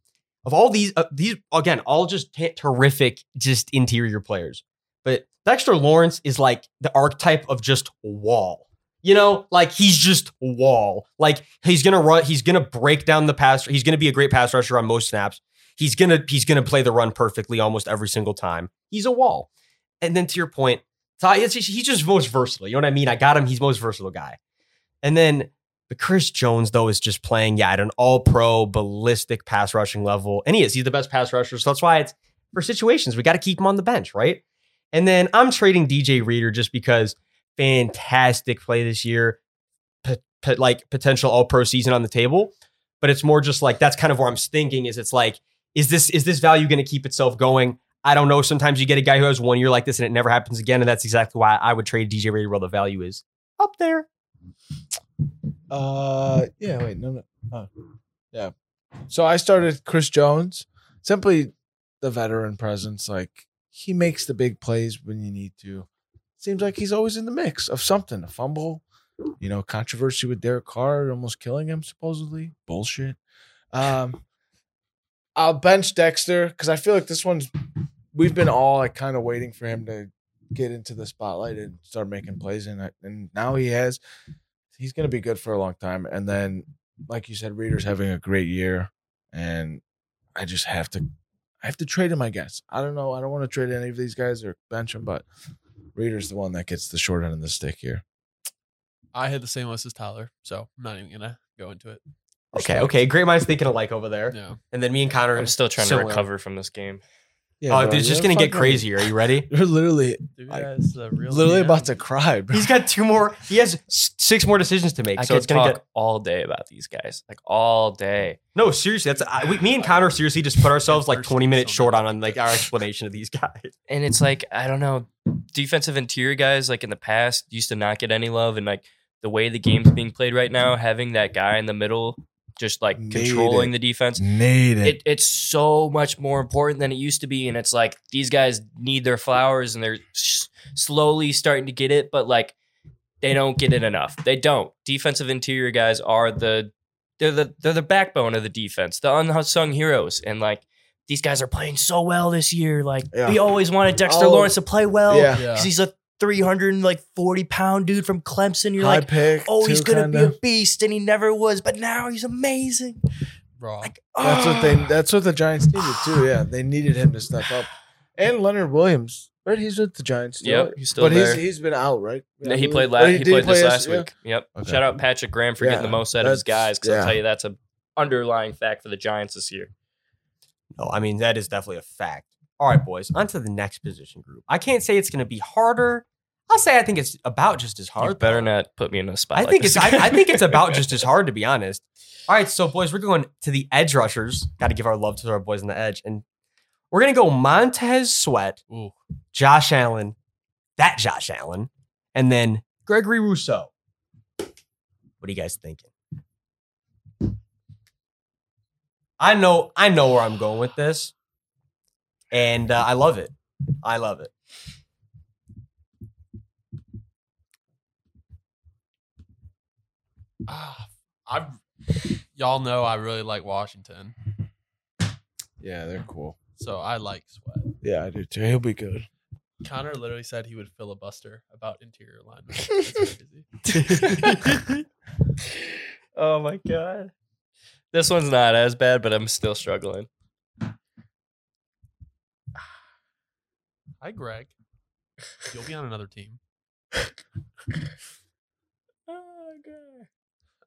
Of all these, uh, these again, all just t- terrific, just interior players. But Dexter Lawrence is like the archetype of just wall. You know, like he's just wall. Like he's gonna run, he's gonna break down the pass. He's gonna be a great pass rusher on most snaps. He's gonna he's gonna play the run perfectly almost every single time. He's a wall. And then to your point, Ty, he's just most versatile. You know what I mean? I got him. He's most versatile guy. And then but Chris Jones though is just playing yeah at an all pro ballistic pass rushing level, and he is. He's the best pass rusher. So that's why it's for situations we got to keep him on the bench, right? And then I'm trading DJ Reader just because fantastic play this year, p- p- like potential all pro season on the table. But it's more just like that's kind of where I'm thinking is it's like is this is this value going to keep itself going? I don't know. Sometimes you get a guy who has one year like this and it never happens again, and that's exactly why I would trade DJ Reader while the value is up there. Uh, yeah. Wait, no, no. Oh, yeah. So I started Chris Jones. Simply the veteran presence. Like he makes the big plays when you need to. Seems like he's always in the mix of something. A fumble, you know, controversy with Derek Carr almost killing him supposedly. Bullshit. Um, I'll bench Dexter because I feel like this one's. We've been all like kind of waiting for him to get into the spotlight and start making plays, and I- and now he has he's going to be good for a long time. And then, like you said, Reader's having a great year, and I just have to, I have to trade him. I guess I don't know. I don't want to trade any of these guys or bench him, but Reader's the one that gets the short end of the stick here. I had the same list as Tyler, so I'm not even gonna go into it. Okay, okay. Great minds thinking alike over there. No. And then me and Connor. I'm still trying similar. to recover from this game. Yeah, Oh, bro, it's just gonna get fucking- crazier. Are you ready? You're literally, Dude, I- that's the real literally DM. about to cry, bro. He's got two more. He has six more decisions to make. I so could it's gonna talk get all day about these guys, like all day. no. Seriously, that's I, we, me and Connor. Seriously, just put ourselves like twenty minutes short on, on like our explanation of these guys. And it's like I don't know, defensive interior guys like in the past used to not get any love, and like the way the game's being played right now, having that guy in the middle just like Need controlling it. the defense. Need it. It, it's so much more important than it used to be, and it's like these guys need their flowers, and they're s- slowly starting to get it, but like they don't get it enough. They don't. Defensive interior guys are the they're the they're the backbone of the defense, the unsung heroes, and like these guys are playing so well this year. Like Yeah. we always wanted Dexter Oh. Lawrence to play well Yeah. Yeah. because he's a 340 pound dude from Clemson. You're High like, pick. oh, he's gonna be a beast, and he never was, but now he's amazing. Bro. That's what they. That's what the Giants needed too. Yeah, they needed him to step up. And Leonard Williams, right? He's with the Giants. still, Yep, he's still but there. he's he's been out, right? Yeah, he played last. Or He, did played this play last yeah? week. Yep. Okay. Shout out Patrick Graham for getting the most out of his guys. Because I'll tell you that's a underlying fact for the Giants this year. No, I mean that is definitely a fact. All right, boys, on to the next position group. I can't say it's going to be harder. I'll say I think it's about just as hard. You better not put me in a spot. I like think it's I, I think it's about just as hard to be honest. All right, so boys, we're going to the edge rushers. Got to give our love to our boys on the edge, and we're gonna go Montez Sweat, Ooh. Josh Allen, that Josh Allen, and then Gregory Rousseau. What are you guys thinking? I know, I know where I'm going with this, and uh, I love it. I love it. Ah, I y'all know I really like Washington, Yeah, they're cool. so I like Sweat. Yeah, I do too. He'll be good. Connor literally said he would filibuster about interior linemen. Crazy. oh my god. This one's not as bad, but I'm still struggling. Hi, Greg. You'll be on another team. Oh, god.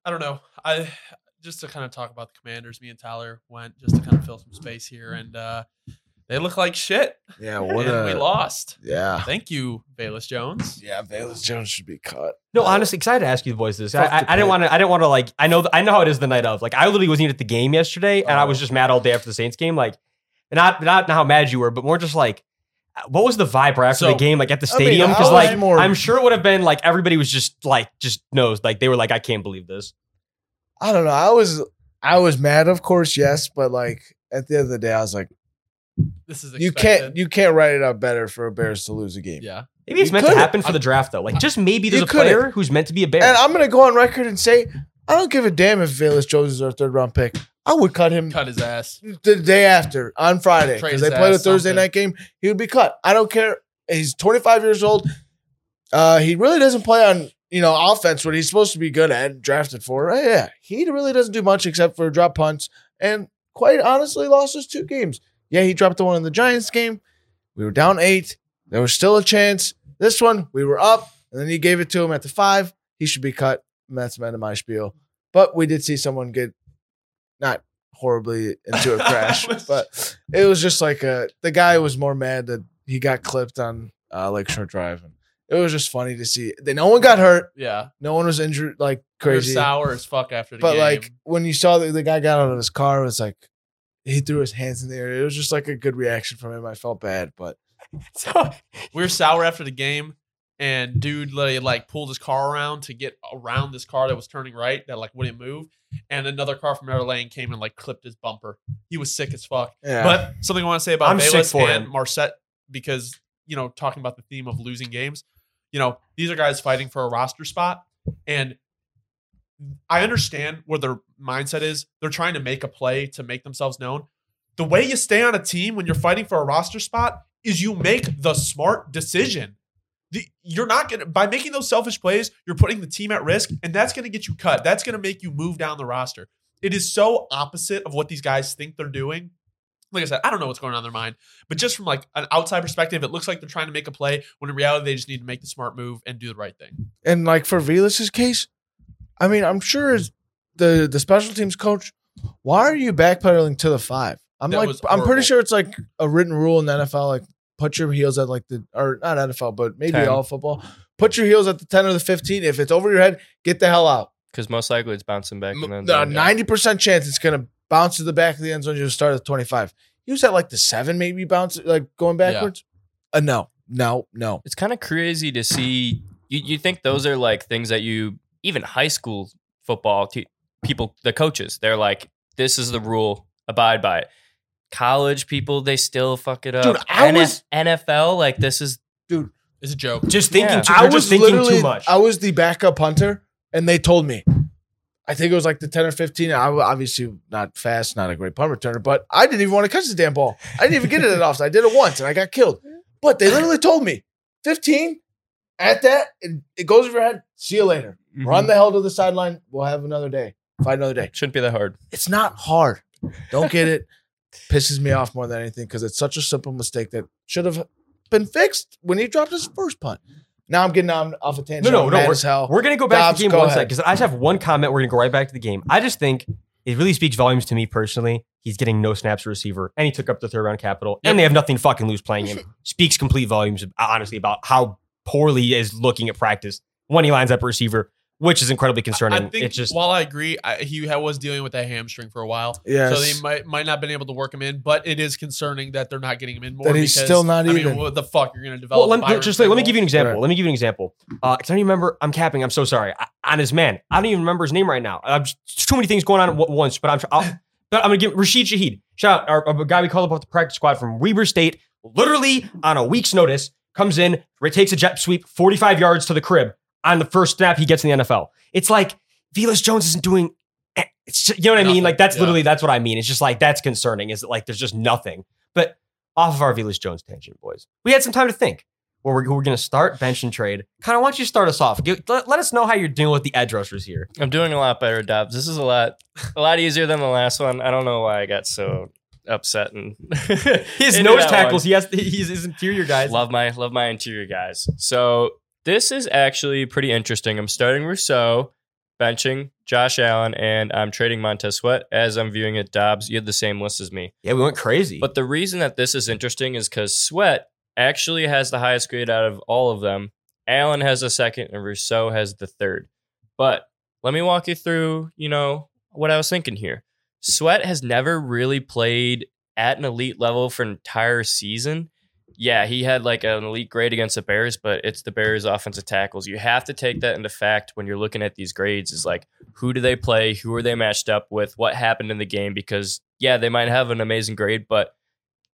I don't know. I just to kind of talk about the Commanders. Me and Tyler went just to kind of fill some space here, and uh, they look like shit. Yeah, what and we lost. yeah. Thank you, Velus Jones. Yeah, Velus Jones should be cut. No, honestly, excited to ask you the boys this. I, I, I didn't want to. I didn't want to like. I know. I know how it is the night of. Like, I literally wasn't even at the game yesterday, and I was Oh. just mad all day after the Saints game. Like, not not how mad you were, but more just like, what was the vibe right after So, the game? Like at the I mean, stadium, I because like more- I'm sure it would have been like everybody was just like just knows like they were like I can't believe this. I don't know. I was I was mad, of course, yes, but like at the end of the day, I was like, This is you can't you can't write it up better for a Bears to lose a game. Yeah. Maybe it's You meant to could've. happen for the draft though. Like just maybe there's You a could've. player who's meant to be a bear. And I'm gonna go on record and say I don't give a damn if Velus Jones is our third round pick. I would cut him Cut his ass. the day after on Friday because they played a Thursday something. night game. He would be cut. I don't care. He's 25 years old. Uh, he really doesn't play on you know offense what he's supposed to be good at. Drafted for Uh, yeah, he really doesn't do much except for drop punts and quite honestly lost us two games. Yeah, he dropped the one in the Giants game. We were down eight. There was still a chance. This one we were up, and then he gave it to him at the five. He should be cut. That's the end of my spiel. But we did see someone get not horribly into a crash, but it was just like a the guy was more mad that he got clipped on uh, Lakeshore Drive, and it was just funny to see. That no one got hurt, Yeah. no one was injured like You're crazy. sour as fuck after the But game. like when you saw that the guy got out of his car, it was like he threw his hands in the air. It was just like a good reaction from him. I felt bad, but so we were sour after the game, and dude like, like pulled his car around to get around this car that was turning right that like wouldn't move, and another car from another lane came and like clipped his bumper. He was sick as fuck. yeah. But something I want to say about I'm Velus and him. Marset because you know talking about the theme of losing games, you know these are guys fighting for a roster spot, and I understand where their mindset is. They're trying to make a play to make themselves known. The way you stay on a team when you're fighting for a roster spot is you make the smart decision. The, you're not gonna by making those selfish plays, you're putting the team at risk, and that's gonna get you cut. That's gonna make you move down the roster. It is so opposite of what these guys think they're doing. Like I said, I don't know what's going on in their mind, but just from like an outside perspective, it looks like they're trying to make a play when in reality they just need to make the smart move and do the right thing. and like for Velus's case, I mean, I'm sure as the the special teams coach, why are you backpedaling to the five? I'm That like, I'm pretty sure it's like a written rule in the NFL, like put your heels at like the or not NFL, but maybe 10. all football. Put your heels at the ten or the fifteen. If it's over your head, get the hell out. Because most likely it's bouncing back. the. Ninety percent chance it's gonna bounce to the back of the end zone. You start at twenty five. He was at like the seven, maybe bounce like going backwards. Uh, no, no, no. It's kind of crazy to see. You, you think those are like things that you, even high school football te- people, the coaches, they're like, this is the rule, abide by it. College people, they still fuck it up. Dude, I NF was- NFL, like this is dude. It's a joke. just thinking, Yeah. too, I was just thinking too much. I was the backup punter, and they told me. I think it was like the ten or fifteen. I was obviously not fast, not a great punt returner, but I didn't even want to catch the damn ball. I didn't even get it at offside. I did it once, and I got killed. But they literally told me, fifteen. At that, it, it goes over your head. See you later. Mm-hmm. Run the hell to the sideline. We'll have another day. Fight another day. shouldn't be that hard. It's not hard. Don't get it. Pisses me off more than anything because it's such a simple mistake that should have been fixed when he dropped his first punt. Now I'm getting on off a tangent. No, no, no, as hell. We're gonna go back Dobbs, to the game go one second because I just have one comment. We're gonna go right back to the game. I just think it really speaks volumes to me personally. He's getting no snaps to receiver, and he took up the third round capital, and they have nothing to fucking lose playing him. Speaks complete volumes, uh, honestly, about how poorly he is looking at practice when he lines up a receiver, which is incredibly concerning. I think it's just while I agree, I, he was dealing with that hamstring for a while, Yes. so they might might not have been able to work him in. But it is concerning that they're not getting him in more. That he's because, still not I even. mean, what the fuck you're gonna develop? Well, let me, just let, let me give you an example. Right. Let me give you an example. Uh, 'cause I don't even remember. I'm capping. I'm so sorry. I, on his man, I don't even remember his name right now. I'm just, there's too many things going on at once. But I'm. I'll, but I'm gonna give Rashid Shaheed. Shout out our, our guy we called up off the practice squad from Weber State. Literally on a week's notice, comes in, takes a jet sweep, 45 yards to the crib on the first snap he gets in the NFL. It's like Velus Jones isn't doing. It's just, you know what I mean? Like that's Yeah. literally that's what I mean. It's just like that's concerning. Is that like there's just nothing. But off of our Velus Jones tangent, boys, we had some time to think. Where we're, we're going to start bench and trade. Kind of want you to start us off. Give, let, let us know how you're doing with the edge rushers here. I'm doing a lot better, Dobbs. This is a lot, a lot easier than the last one. I don't know why I got so upset and His nose tackles. one. He has he's his interior guys. Love my love my interior guys. So this is actually pretty interesting. I'm starting Rousseau, benching Josh Allen, and I'm trading Montez Sweat. As I'm viewing it, Dobbs, you had the same list as me. Yeah, we went crazy. But the reason that this is interesting is because Sweat actually has the highest grade out of all of them. Allen has the second, and Rousseau has the third. But let me walk you through, you know, what I was thinking here. Sweat has never really played at an elite level for an entire season. Yeah, he had like an elite grade against the Bears, but it's the Bears offensive tackles. You have to take that into fact when you're looking at these grades is like who do they play, who are they matched up with, what happened in the game because yeah, they might have an amazing grade, but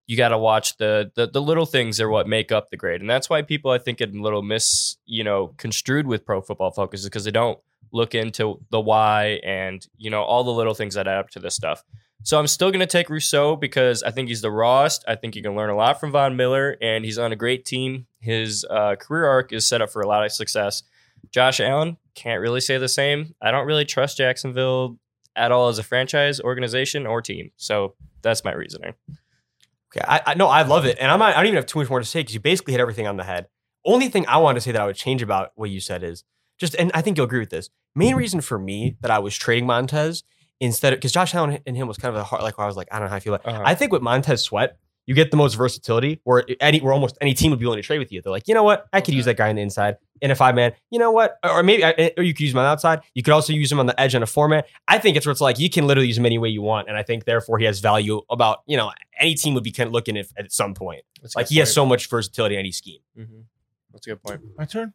you got to watch the, the the little things are what make up the grade, and that's why people I think get a little mis you know construed with Pro Football Focus is because they don't look into the why and you know all the little things that add up to this stuff. So I'm still going to take Rousseau because I think he's the rawest. I think you can learn a lot from Von Miller, and he's on a great team. His uh, career arc is set up for a lot of success. Josh Allen can't really say the same. I don't really trust Jacksonville at all as a franchise, organization, or team. So that's my reasoning. Okay, I, I no, I love it, and I'm not, I don't even have too much more to say because you basically hit everything on the head. Only thing I wanted to say that I would change about what you said is just, and I think you'll agree with this. Main reason for me that I was trading Montez instead of because Josh Allen and him was kind of a hard, like I was like I don't know how I feel. Like. Uh-huh. I think with Montez Sweat, you get the most versatility where any where almost any team would be willing to trade with you. They're like, you know what, I could Okay. use that guy on the inside in a five man. You know what, or or maybe or you could use him on the outside. You could also use him on the edge on a four man. I think it's where it's like you can literally use him any way you want, and I think therefore he has value about you know any team would be kind of looking at at some point. That's Like good he has so much versatility in any scheme. Mhm. That's a good point. My turn?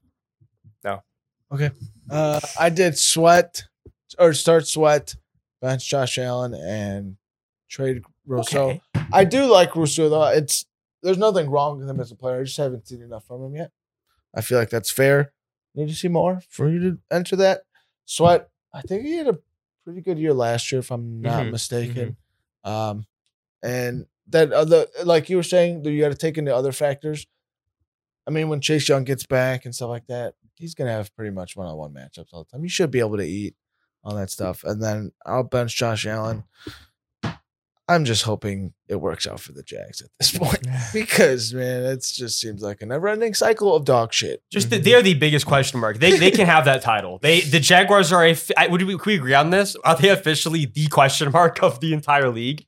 No. Okay. Uh, I did sweat or start sweat, bench Josh Allen, and trade Rousseau. Okay. I do like Rousseau though. It's there's nothing wrong with him as a player. I just haven't seen enough from him yet. I feel like that's fair. Need to see more for you to enter that. Sweat, I think he had a pretty good year last year, if I'm not Mhm, mistaken. Um, and that other, like you were saying, you got to take into other factors. I mean, when Chase Young gets back and stuff like that, he's gonna have pretty much one-on-one matchups all the time. You should be able to eat all that stuff. And then I'll bench Josh Allen. I'm just hoping it works out for the Jags at this point because man, it just seems like a never-ending cycle of dog shit. Just the, mm-hmm. they're the biggest question mark. They they can have that title. They the Jaguars are a. f- I- Would we, could we agree on this? Are they officially the question mark of the entire league?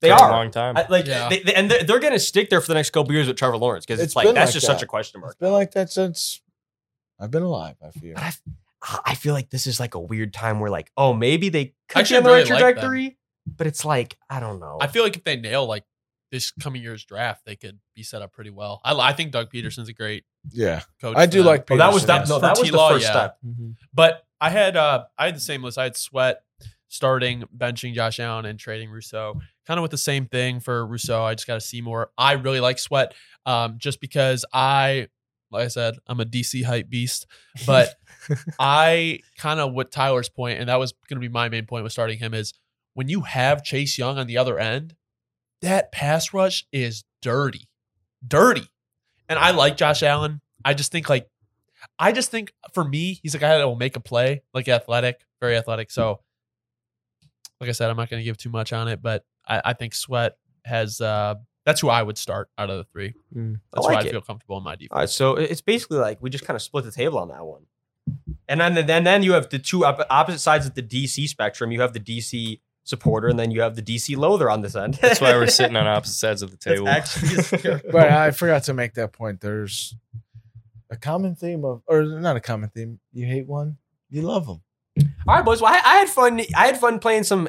They For a are. long time. I- like Yeah. they, they- and they're, they're going to stick there for the next couple years with Trevor Lawrence because it's, It's like that's like just that. such a question mark. It's been like that since I've been alive. I feel. But I, I feel like this is like a weird time where like oh maybe they could Actually, be on the right really like trajectory, but it's like I don't know. I feel like if they nail like this coming year's draft, they could be set up pretty well. I, I think Doug Pederson's a great Yeah, coach. I for do them. like. well, that was Pederson, that. yes. No, For that was the T-Law, first yeah. step. But I had uh I had the same list. I had Sweat starting, benching Josh Allen, and trading Rousseau. Kind of with the same thing for Rousseau. I just got to see more. I really like Sweat, um, just because I, like I said, I'm a DC hype beast. But I kind of what Tyler's point, and that was going to be my main point with starting him is when you have Chase Young on the other end, that pass rush is dirty, dirty. And I like Josh Allen. I just think like, I just think for me, he's a guy that will make a play, like athletic, very athletic. So like I said, I'm not going to give too much on it, but I, I think Sweat has. uh That's who I would start out of the three. Mm, I That's like why I it. feel comfortable in my defense. All right, so it's basically like we just kind of split the table on that one. And then then then you have the two op- opposite sides of the DC spectrum. You have the DC supporter, and then you have the DC loather on this end. That's why we're sitting on opposite sides of the table. But I forgot to make that point. There's a common theme of, or not a common theme. You hate one, you love them. All right, boys. Well, I, I had fun. I had fun playing some.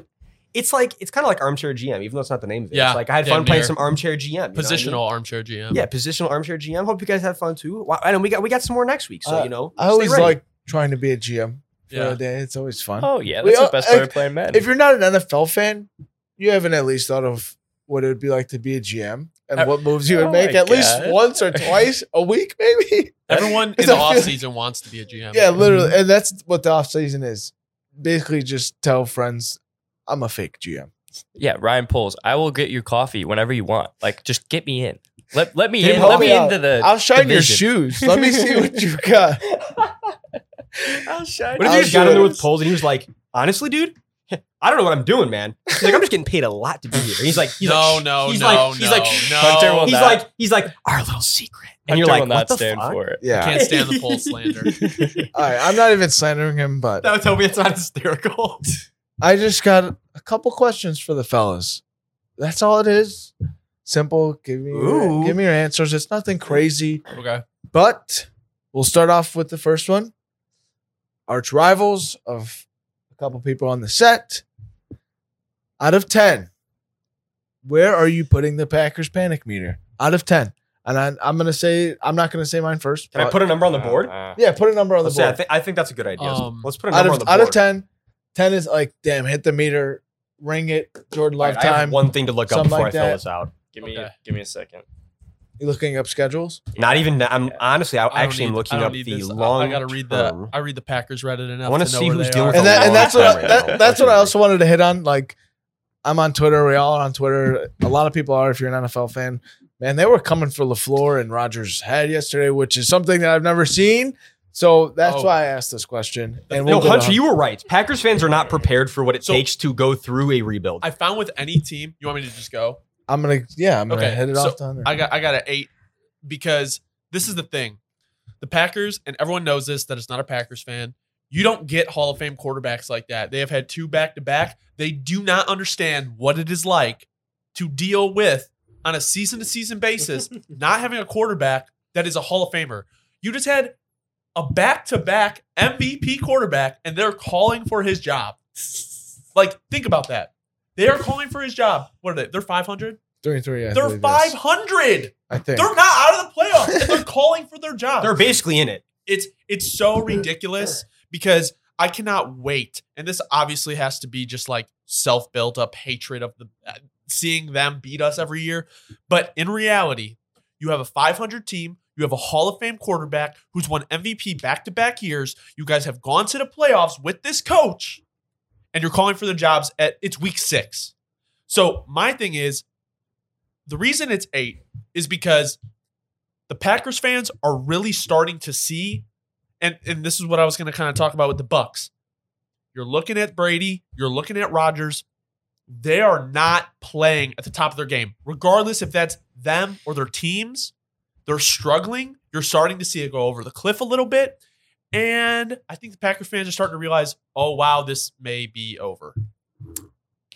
It's like it's kind of like armchair GM, even though it's not the name of it. Yeah, it's like I had damn fun playing some armchair GM. you know what I mean? Positional armchair GM. Yeah, positional armchair GM. Hope you guys had fun too. Wow, I know we got we got some more next week, so Uh, you know. I always ready. like trying to be a GM for Yeah. a day. It's always fun. Oh yeah, that's all- the best part like, of playing Madden. If you're not an NFL fan, you haven't at least thought of what it would be like to be a GM and what moves you would oh make my at least once or twice a week, maybe. Everyone in It's the a- off season wants to be a GM. Yeah, literally, and that's what the off season is. Basically, just tell friends, I'm a fake GM. yeah, Ryan Poles, I will get you coffee whenever you want. Like, just get me in. Let let me Get in. Let me me out. into the. I'll shine your shoes. Let me see what you got. I'll shine. What if you just got in there with Poles and he was like, honestly, dude, I don't know what I'm doing, man. He's like, I'm just getting paid a lot to be here. And he's like, he's no, like, no, he's no, like, no, he's like, no. Hunter will he's like, he's like, our little secret. And you're like, will not the stand fuck? for it. Yeah. Can't stand the pole slander. All right, I'm not even slandering him, but That would tell me it's not hysterical. I just got a couple questions for the fellas. That's all it is. Simple. Give me your, Ooh. give me your answers. It's nothing crazy, Okay. but we'll start off with the first one. Arch rivals of a couple people on the set. Out of 10, where are you putting the Packers panic meter? Out of 10. And I, I'm going to say, I'm not going to say mine first. Can I but- put a number on the board? Uh, Yeah, put a number on the Let's say, I, board. thi- I think that's a good idea. Um, Let's put a out number of, on the out board. of 10, 10 is like, damn, hit the meter, ring it, Jordan All Love I have time. one thing to look up something before like I fill that. this out. give me Okay. give me a second. You looking up schedules? Not even. I'm honestly. I I don't actually am need- I looking don't up need the this. I- long. I gotta read the. term. I read the Packers Reddit enough. I wanna to know see where who's they dealing are. with and that, and that's what I, that, that's what I also wanted to hit on. Like, I'm on Twitter. We all are on Twitter. A lot of people are. If you're an NFL fan, man, they were coming for LaFleur and Rodgers' head yesterday, which is something that I've never seen. So that's Oh. why I asked this question. And No, we'll go to Hunter, you were right. Packers fans are not prepared for what it So- takes to go through a rebuild. I found with any team. You want me to just go? I'm gonna, yeah, I'm gonna Okay, hit it so off to Hunter. I got I got an eight because this is the thing. The Packers, and everyone knows this, that it's not a Packers fan. You don't get Hall of Fame quarterbacks like that. They have had two back to back. They do not understand what it is like to deal with on a season to season basis, not having a quarterback that is a Hall of Famer. You just had a back to back MVP quarterback, and they're calling for his job. Like, think about that. They are calling for his job. What are they? They're 500? three and three. I They're 500. I think. They're not out of the playoffs. and they're calling for their job. They're basically in it. it's it's so ridiculous because I cannot wait. And this obviously has to be just like self built up hatred of the uh, seeing them beat us every year. But in reality, you have a 500 team. You have a Hall of Fame quarterback who's won MVP back to back years. You guys have gone to the playoffs with this coach, and you're calling for the jobs at it's week six. So my thing is, the reason it's eight is because the Packers fans are really starting to see, and and this is what I was going to kind of talk about with the Bucks. You're looking at Brady, you're looking at Rodgers. They are not playing at the top of their game, regardless if that's them or their teams. They're struggling. You're starting to see it go over the cliff a little bit. And I think the Packers fans are starting to realize, oh, wow, this may be over.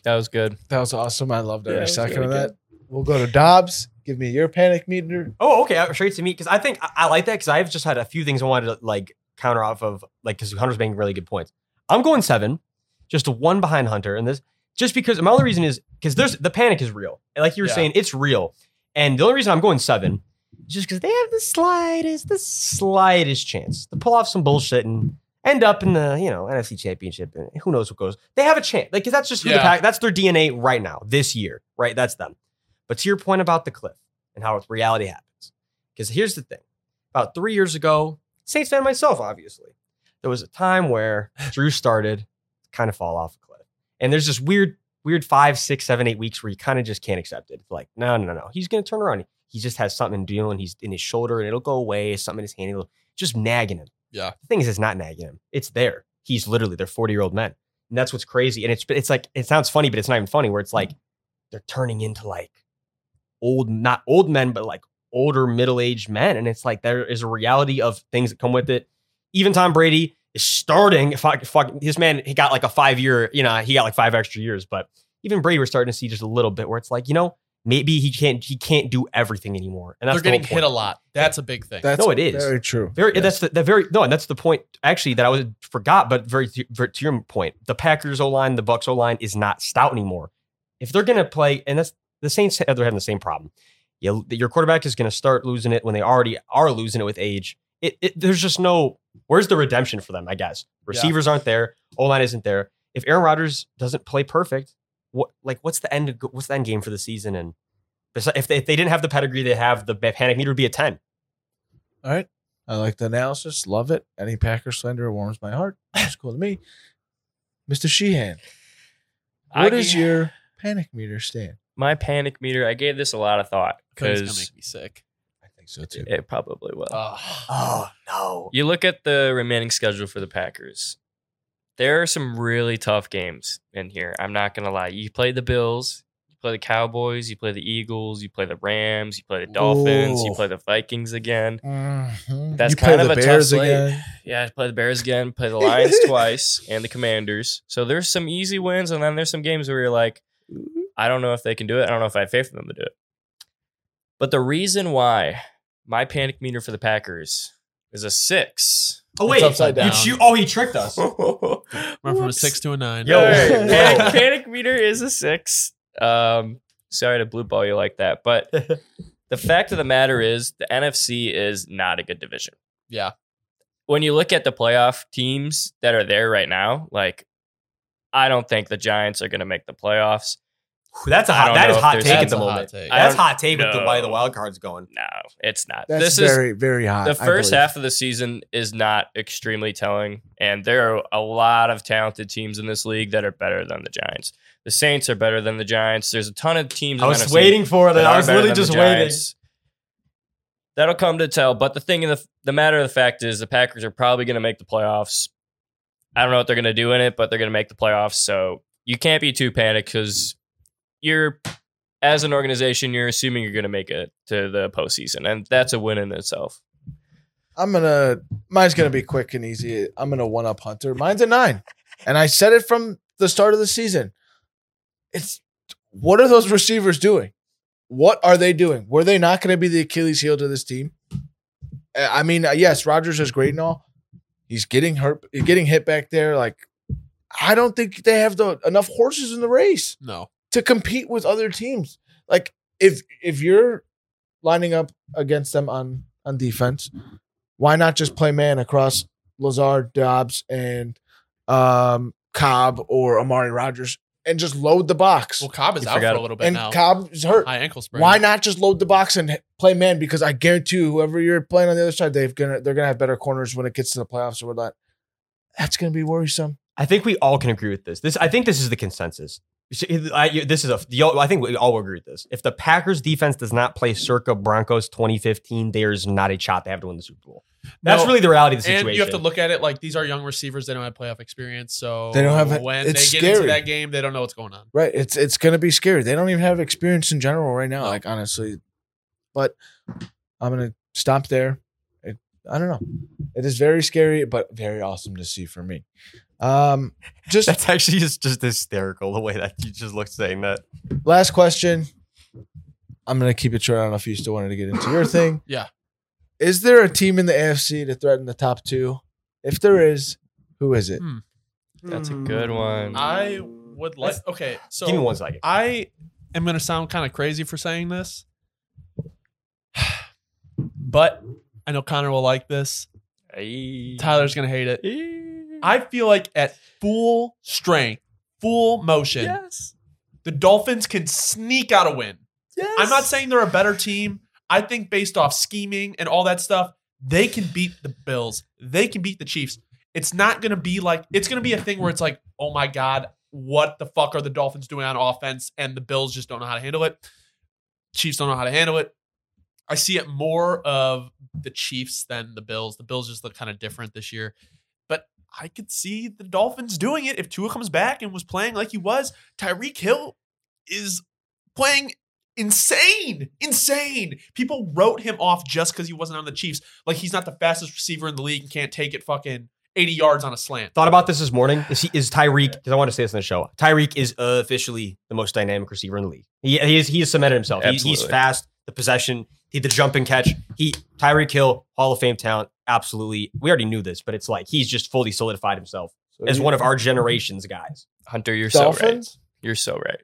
That was good. That was awesome. I loved Yeah, every it was second really of that. We'll go to Dobbs. Give me your panic meter. Oh, okay. uh, Straight to me because I think I, I like that because I've just had a few things I wanted to like counter off of like because Hunter's making really good points. I'm going seven, just one behind Hunter, and this just because my only reason is because there's the panic is real. And like you were Yeah. saying, it's real, and the only reason I'm going seven is just because they have the slightest, the slightest chance to pull off some bullshit and end up in the you know NFC Championship. And who knows what goes? They have a chance, like that's just who the pack. That's their DNA right now, this year, right? That's them. But to your point about the cliff and how reality happens, because here's the thing: about three years ago, Saints fan myself, obviously, there was a time where Drew started to kind of fall off a cliff, and there's this weird, weird five, six, seven, eight weeks where you kind of just can't accept it. It's like, no, no, no, no, he's gonna turn around. He just has something dealing. He's in his shoulder, and it'll go away. Something in his hand, it'll just nagging him. Yeah. The thing is, it's not nagging him. It's there. He's literally they're 40 year old men. And that's what's crazy. And it's it's like it sounds funny, but it's not even funny. Where it's like mm-hmm. they're turning into like old, not old men, but like older middle aged men. And it's like there is a reality of things that come with it. Even Tom Brady is starting. Fuck, fuck, this man he got like a five year. You know, he got like five extra years. But even Brady, we're starting to see just a little bit where it's like you know maybe he can't he can't do everything anymore. And that's They're getting whole hit a lot. That's a big thing. That's No, it is. very true. Very Yes. that's the, the very no, and that's the point actually that I was forgot, but very to, very- to your point, the Packers O line, the Bucks O line is not stout anymore. If they're gonna play, and that's the Saints, they're having the same problem. You, your quarterback is gonna start losing it when they already are losing it with age. It, it there's just no where's the redemption for them? I guess receivers aren't there, O line isn't there. If Aaron Rodgers doesn't play perfect, what like what's the end what's the end game for the season? And if they, if they didn't have the pedigree they have, the panic meter would be a ten. All right. I like the analysis. Love it. Any Packer slander warms my heart. It's cool to me. Mr. Sheehan, what I is your panic meter stand? my panic meter? I gave this a lot of thought because it's gonna because make me sick. I think so too. it probably will. Ah. Oh no. You look at the remaining schedule for the Packers. There are some really tough games in here. I'm not gonna lie. You play the Bills, you play the Cowboys, you play the Eagles, you play the Rams, you play the Dolphins, you play the Vikings again. Mhm. That's you kind of a tough Bears slate. again. Yeah, play the Bears again, play the Lions twice, and the Commanders. So there's some easy wins, and then there's some games where you're like, I don't know if they can do it. I don't know if I have faith in them to do it. But the reason why my panic meter for the Packers is a six. Oh It's upside You down. cheat- oh, he tricked us. Went from a six to a nine. Yo. All right, panic, panic meter is a six. Um, sorry to blue ball you like that, but the fact of the matter is the NFC is not a good division. Yeah. When you look at the playoff teams that are there right now, like I don't think the Giants are going to make the playoffs. That's a hot. don't That know is if hot take at the a hot moment. That's don't hot take with the way the wild card's going. No, it's not. That's this is very, very hot. the first half of the season is not extremely telling, and there are a lot of talented teams in this league that are better than the Giants. The Saints are better than the Giants. There's a ton of teams. I was the NFC waiting for it, that I was better literally just waiting. That'll come to tell. But the thing, of the the matter of the fact is, the Packers are probably going to make the playoffs. I don't know what they're going to do in it, but they're going to make the playoffs. So you can't be too panicked because you're, as an organization, you're assuming you're going to make it to the postseason, and that's a win in itself. I'm gonna. Mine's gonna be quick and easy. I'm gonna one up Hunter. Mine's a nine, and I said it from the start of the season. It's what are those receivers doing? What are they doing? Were they not going to be the Achilles heel to this team? Uh, I mean, uh, yes, Rodgers is great and all. He's getting hurt, getting hit back there. Like, I don't think they have the enough horses in the race No. To compete with other teams. Like if if you're lining up against them on on defense, why not just play man across Lazard, Doubs, and um, Cobb or Amari Rodgers and just load the box? Well, Cobb is You out for forgot- a little bit and now. Cobb is hurt. High ankle sprain. Why not just load the box and play man? Because I guarantee you, whoever you're playing on the other side, they've gonna they're gonna have better corners when it gets to the playoffs or whatnot. That's gonna be worrisome. I think we all can agree with this. This I think this is the consensus. I, this is a. the- I think we all agree with this. If the Packers defense does not play circa Broncos 2015, there's not a shot they have to win the Super Bowl. That's No. really the reality of the situation. And you have to look at it like these are young receivers. They don't have playoff experience, so They don't have when it's they get into scary. that game, they don't know what's going on. Right. It's it's gonna be scary. They don't even have experience in general right now. Like honestly, but I'm gonna stop there. It, I don't know. It is very scary, but very awesome to see for me. Um, just That's actually just, just hysterical the way that you just look saying that. last question. I'm gonna keep it short. I don't know if you still wanted to get into your thing. Yeah. Is there a team in the AFC to threaten the top two? If there is, who is it? That's a good one. I would like. Okay, so Give me one second. I am going to sound kind of crazy for saying this, but I know Connor will like this. Hey. Tyler's going to hate it. I feel like at full strength, full motion, yes. the Dolphins can sneak out a win. Yes. I'm not saying they're a better team. I think based off scheming and all that stuff, they can beat the Bills. They can beat the Chiefs. It's not going to be like it's going to be a thing where it's like, "Oh my god, what the fuck are the Dolphins doing on offense?" and the Bills just don't know how to handle it. Chiefs don't know how to handle it. I see it more of the Chiefs than the Bills. The Bills just look kind of different this year. I could see the Dolphins doing it if Tua comes back and was playing like he was. Tyreek Hill is playing insane, insane. People wrote him off just because he wasn't on the Chiefs. Like he's not the fastest receiver in the league and can't take it fucking 80 yards on a slant. Thought about this this morning. Is, he, is Tyreek, because I want to say this in the show, Tyreek is officially the most dynamic receiver in the league. He, he, is, he has cemented himself. He, he's fast, the possession, he the jump and catch. He Tyreek Hill, Hall of Fame talent. Absolutely. We already knew this, but it's like he's just fully solidified himself So as you- one of our generation's guys. Hunter, you're so right. You're so right.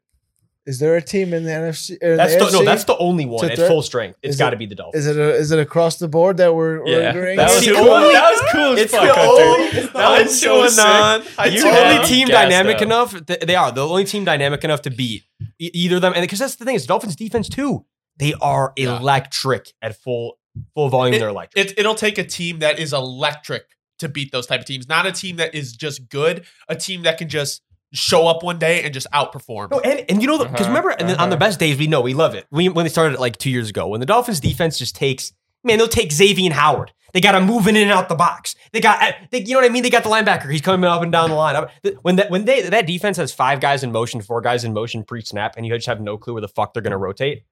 Is there a team in the NFC? or in That's the the, no, that's the only one to at full strength. It's got it- to be the Dolphins. Is it a, is it across the board that we're, we're Yeah, agreeing? that was the cool. only- that was cool as it's fuck, the Hunter. only- That was so sick. on. It's You the only team dynamic up. enough. th- They are the only team dynamic enough to beat e- either of them. And because that's the thing, it's Dolphins defense too. They are Yeah. electric at full full volume. they're electric. It, it'll take a team that is electric to beat those type of teams, not a team that is just good, a team that can just show up one day and just outperform. No, and, and you know, because Uh-huh, remember, and then on the uh-huh. best days, we know we love it. We, when they started like two years ago, when the Dolphins defense just takes, man, they'll take Xavier Howard. They got him moving in and out the box. They got, uh, they, you know what I mean? They got the linebacker. He's coming up and down the line. When that when they that defense has five guys in motion, four guys in motion pre snap, and you just have no clue where the fuck they're going to rotate.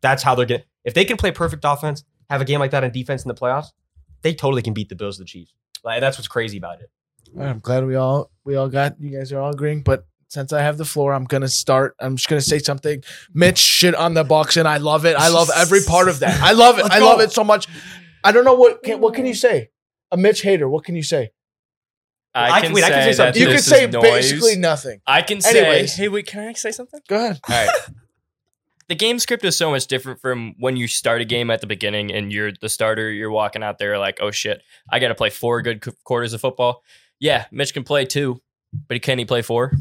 That's how they're going. to If they can play perfect offense, have a game like that on defense in the playoffs, they totally can beat the Bills, and the Chiefs. Like that's what's crazy about it. I'm glad we all we all got you guys are all agreeing, but since I have the floor, I'm gonna start. I'm just gonna say something. Mitch shit on the Bucks, and I love it. I love every part of that. I love it. I love it so much. I don't know what can, what can you say. A Mitch hater. What can you say? I I can can- wait, I say can say something. You can say basically nothing. I can say. Anyways. Hey, wait. Can I say something? Go ahead. All right. the game script is so much different from when you start a game at the beginning and you're the starter. You're walking out there like, oh shit, I got to play four good qu- quarters of football. Yeah, Mitch can play two, but can he play four?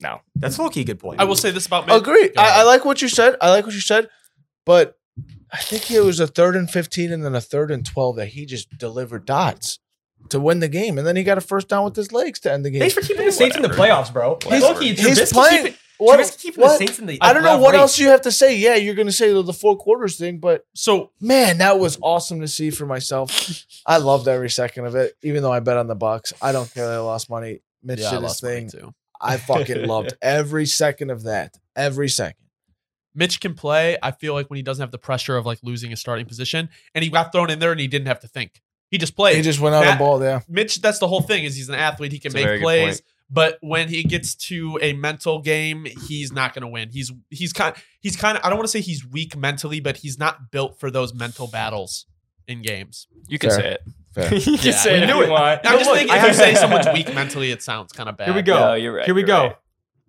No. That's a low key good point. I will say this about Mitch. Agree. Go. I, I like what you said. I like what you said, but I think it was a third and fifteen and then a third and twelve that he just delivered dots to win the game, and then he got a first down with his legs to end the game. Thanks for keeping the Saints in the playoffs, bro. He's- Low-key, he's playing- keeping- What? Trubisky keeping what? the Saints in the. I don't know what race. else you have to say. Yeah, you're going to say the, the four quarters thing, but So man, that was awesome to see for myself. I loved every second of it, even though I bet on the Bucks. I don't care that I lost money. Mitch yeah, I did his lost money thing. too. I fucking loved every second of that. Every second. Mitch can play. I feel like when he doesn't have the pressure of like losing a starting position, and he got thrown in there and he didn't have to think. He just played. He just went out That- and ball. Yeah. Mitch, that's the whole thing. Is he's an athlete. He can That's a very make plays, point. But when he gets to a mental game, he's not going to win. He's he's kind he's kind of I don't want to say he's weak mentally, but he's not built for those mental battles in games. You can Fair. say it. Fair. you can Yeah, say we it knew you it. want. I'm just look, thinking if you say someone's weak mentally, it sounds kind of bad. Here we go. No, you're right. Here we you're go. right.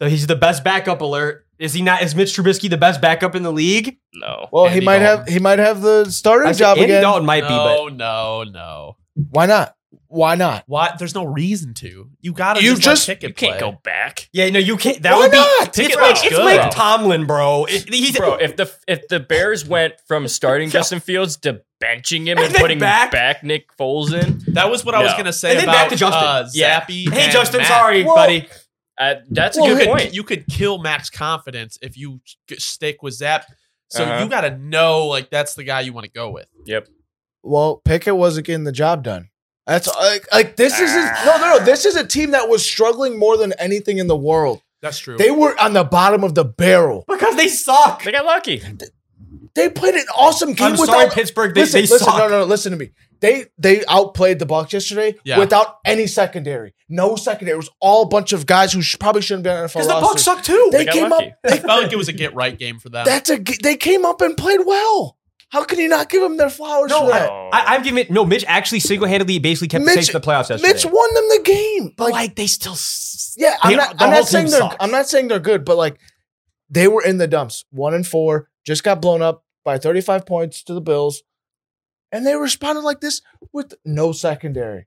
So He's the best backup alert. Is he not? Is Mitch Trubisky the best backup in the league? No. Well, he might Dalton. have he might have the starting job Andy again. Dalton might be, No, no, no. Why not? Why not? Why? There's no reason to. You got to You just, just- let Pickett You can't play. go back. yeah, no, you can't. That Why would be. not? It's Pickett like it's good, Mike. Tomlin, bro. It- he's Bro, if the if the Bears went from starting Justin Fields to benching him and, And putting back? back. Nick Foles in, That was what I was gonna say And then about back to Justin. Uh, Yeah. Zappe. Hey, Justin, Mac. sorry, Well- buddy. uh, that's a Well, You good could point. you could kill Mac's confidence if you stick with Zap. So Uh-huh. you got to know like that's the guy you want to go with. Yep. Well, Pickett wasn't getting the job done. That's like like this is his, no no no. This is a team that was struggling more than anything in the world. That's true. They were on the bottom of the barrel. Because they suck. they got lucky. They played an awesome game I'm without sorry, Pittsburgh. They, listen, they listen, suck. no, no, no, listen to me. They they outplayed the Bucks yesterday Yeah. without any secondary. No secondary. It was all a bunch of guys who sh- probably shouldn't be on NFL Because the. Bucks suck too. They They got came lucky. up. I felt like it was a get right game for them. That's a. They came up and played well. How can you not give them their flowers No, for that? I, I'm giving it. No, Mitch actually single handedly basically kept the Mitch- Saints in the playoffs yesterday. Mitch won them the game. but Like, like they still. yeah, I'm they- not. the I'm not saying they're. sucks. I'm not saying they're good, but like they were in the dumps. One and four just got blown up by 35 points to the Bills, and they responded like this with no secondary.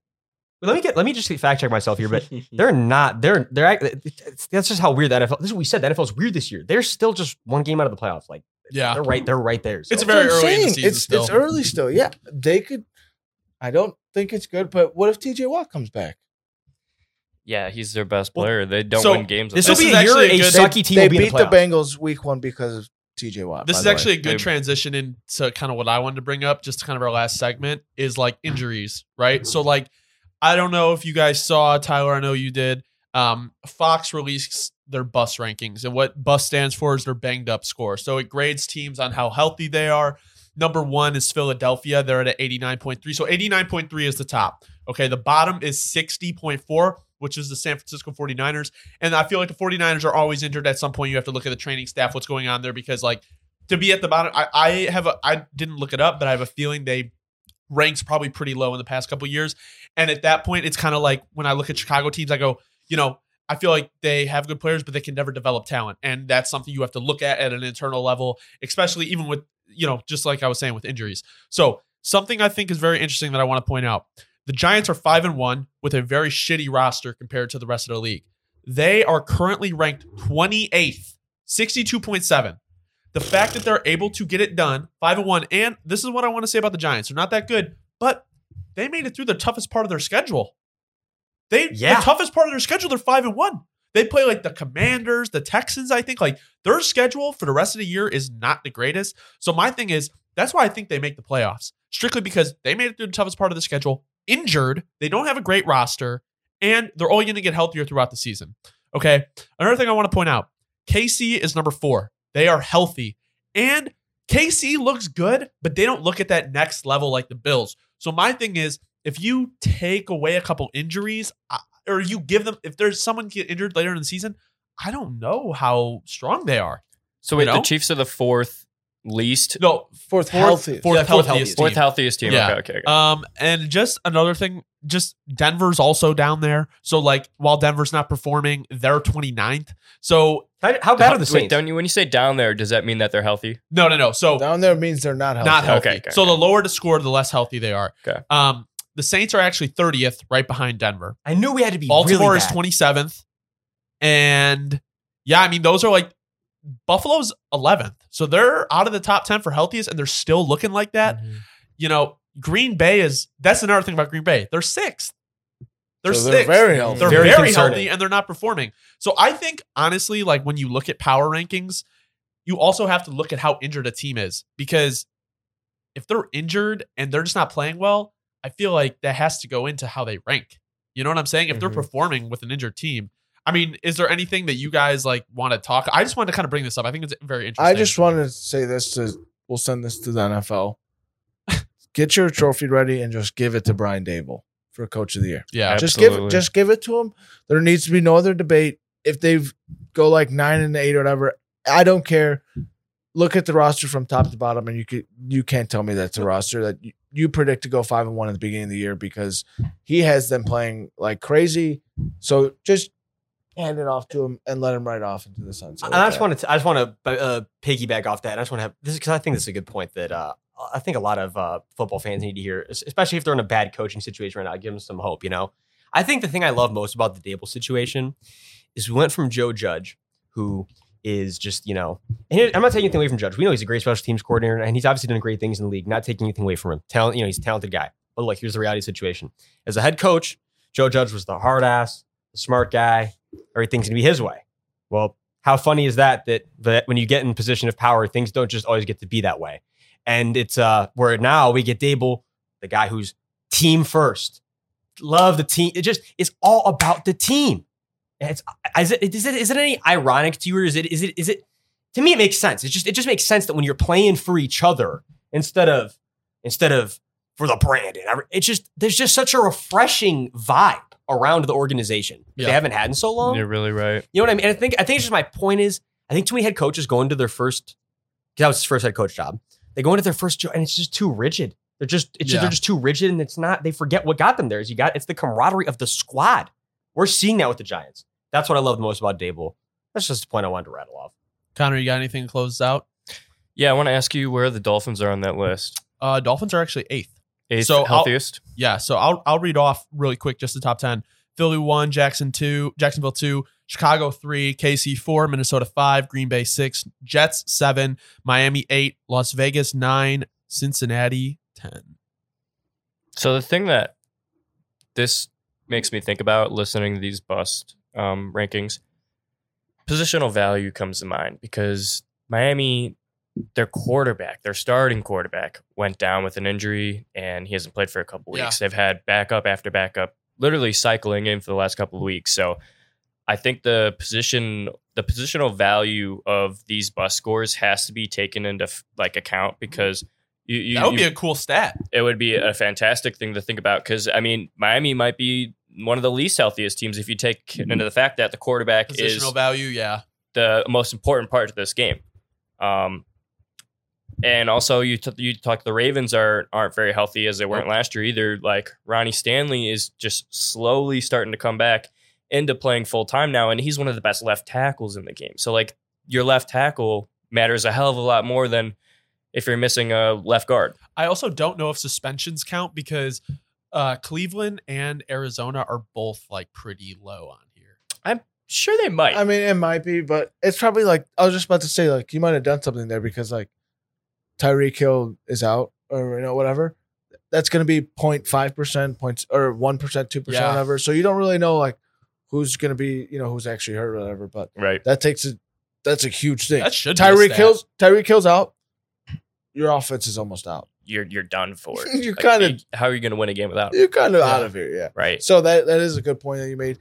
Let me get. Let me just fact check myself here, but they're not. They're they're. That's just how weird the NFL. This is what we said. The NFL's weird this year. They're still just one game out of the playoffs. Like yeah. they're right. They're right there. So. It's very That's what early in the season It's still. it's early still. Yeah, they could. I don't think it's good, but what if TJ Watt comes back? Yeah, he's their best Well, player. They don't so win games. This with will be a year actually a a good- sucky team they will be in beat the the. Bengals week one because of TJ Watt. This is the way. actually a good They- transition into kind of what I wanted to bring up, just kind of our last segment is like injuries, right? So like I don't know if you guys saw Tyler. I know you did. Um, Fox released their bus rankings, and what bus stands for is their banged up score. So it grades teams on how healthy they are. Number one is Philadelphia. They're at an 89.3. So 89.3 is the top. Okay. The bottom is 60.4, which is the San Francisco 49ers. And I feel like the 49ers are always injured at some point. You have to look at the training staff, what's going on there, because like to be at the bottom, I, I have a I didn't look it up, but I have a feeling they ranks probably pretty low in the past couple years. And at that point, it's kind of like when I look at Chicago teams, I go, you know, I feel like they have good players, but they can never develop talent. And that's something you have to look at at an internal level, especially even with, you know, just like I was saying with injuries. So, something I think is very interesting that I want to point out the Giants are 5 and 1 with a very shitty roster compared to the rest of the league. They are currently ranked 28th, 62.7. The fact that they're able to get it done, 5 and 1, and this is what I want to say about the Giants. They're not that good, but they made it through the toughest part of their schedule. They Yeah. the toughest part of their schedule, they're 5 and 1. They play like the Commanders, the Texans, I think. Like their schedule for the rest of the year is not the greatest. So my thing is, that's why I think they make the playoffs. Strictly because they made it through the toughest part of the schedule, injured, they don't have a great roster, and they're only going to get healthier throughout the season. Okay. Another thing I want to point out KC is number four. They are healthy. And KC looks good, but they don't look at that next level like the Bills. So my thing is, if you take away a couple injuries, or you give them, if there's someone get injured later in the season, I don't know how strong they are. So wait, You know? the Chiefs are the fourth least, No, Fourth, fourth, healthy. fourth, Yeah, fourth healthiest, healthiest. fourth team. healthiest team. Yeah. Okay, okay, okay. Um, and just another thing, just Denver's also down there. So like, while Denver's not performing, they're 29th. So How, how bad are the Wait, Saints? don't you, when you say down there, does that mean that they're healthy? no, no, no. So Down there means they're not healthy. not healthy. Okay, okay, so okay. the lower the score, the less healthy they are. Okay. Um, the Saints are actually 30th, right behind Denver. I knew we had to be Baltimore really is 27th. And yeah, I mean, those are like Buffalo's 11th. So they're out of the top 10 for healthiest and they're still looking like that. Mhm. You know, Green Bay is that's another thing about Green Bay. They're sixth. They're So sixth. very healthy. They're Very very, healthy and they're not performing. So I think honestly, like when you look at power rankings, you also have to look at how injured a team is because if they're injured and they're just not playing well, I feel like that has to go into how they rank. You know what I'm saying? If they're Mhm. performing with an injured team, I mean, is there anything that you guys like want to talk? I just wanted to kind of bring this up. I think it's very interesting. I just wanted to say this to. We'll send this to the NFL. Get your trophy ready and just give it to Brian Daboll for Coach of the Year. yeah, Just give Absolutely. just give it to him. There needs to be no other debate. If they go like nine and eight or whatever, I don't care. Look at the roster from top to bottom, and you could you can't tell me that's a roster that you, you predict to go five and one at the beginning of the year because he has them playing like crazy. So just hand it off to him and let him ride off into the sunset. And I just want to, I just want to uh, piggyback off that. I just want to have this because I think this is a good point that uh, I think a lot of uh, football fans need to hear, especially if they're in a bad coaching situation right now. Give them some hope. You know, I think the thing I love most about the Daboll situation is we went from Joe Judge, who is just you know, and I'm not taking anything away from Judge. We know he's a great special teams coordinator, and he's obviously done great things in the league. Not taking anything away from him. Talent, you know, he's a talented guy. But look, here's the reality situation. As a head coach, Joe Judge was the hard ass, the smart guy. Everything's gonna be his way. Well, how funny is that, that that when you get in position of power, things don't just always get to be that way. And it's uh where now we get Daboll, the guy who's team first. Love the team. It just it's all about the team. And it's is it is it is it any ironic to you or is it is it is it to me it makes sense. It just it just makes sense that when you're playing for each other instead of instead of for the brand and it's just there's just such a refreshing vibe around the organization Yeah. they haven't had in so long. You're really right. You know what I mean? And I think I think it's just my point is I think too many head coaches go into their first because that was his first head coach job. They go into their first job and it's just too rigid. They're just it's just, they're just too rigid and it's not they forget what got them there. Is you got it's the camaraderie of the squad. We're seeing that with the Giants. That's what I love the most about Daboll. That's just the point I wanted to rattle off. Connor, you got anything to close out? Yeah, I want to ask you where the Dolphins are on that list. Uh, Dolphins are actually eighth. Eighth So I'll- healthiest. Yeah, so I'll I'll read off really quick just the top ten. Philly one, Jackson two, Jacksonville two, Chicago three, KC four, Minnesota five, Green Bay six, Jets seven, Miami eight, Las Vegas nine, Cincinnati ten. So the thing that this makes me think about listening to these bust um, rankings, positional value comes to mind because Miami, their quarterback, their starting quarterback, went down with an injury and he hasn't played for a couple Yeah. weeks. They've had backup after backup literally cycling in for the last couple of weeks. So I think the position, the positional value of these bus scores has to be taken into like account because you, you, that would you- be a cool stat. it would be a fantastic thing to think about because I mean Miami might be one of the least healthiest teams if you take into the fact that the quarterback is Positional value, yeah. the most important part of this game. Um, and also you t- you talk the Ravens are aren't very healthy as they weren't last year either. Like Ronnie Stanley is just slowly starting to come back into playing full time now, and he's one of the best left tackles in the game. So like your left tackle matters a hell of a lot more than if you're missing a left guard. I also don't know if suspensions count because uh, Cleveland and Arizona are both like pretty low on here. I'm sure, they might. I mean, it might be, but it's probably like I was just about to say, like you might have done something there because like Tyreek Hill is out or you know whatever. That's going to be 05 percent points or one percent, two percent, Yeah. whatever. So you don't really know like who's going to be, you know, who's actually hurt or whatever. But right. that takes a that's a huge thing. That should be a Tyreek stat. Hill's Tyreek Hill's out. Your offense is almost out. You're you're done for. You're Like, kinda- how are you going to win a game without him? You're kind of Yeah. out of here, yeah. Right. So that that is a good point that you made.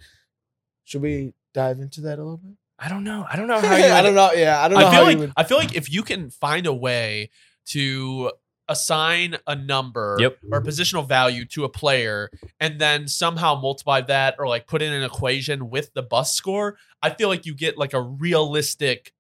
Should we dive into that a little bit? I don't know. I don't know how you. I don't know. Yeah, I don't know I how feel you like would. I feel like if you can find a way to assign a number Yep. or positional value to a player and then somehow multiply that or like put in an equation with the bus score, I feel like you get like a realistic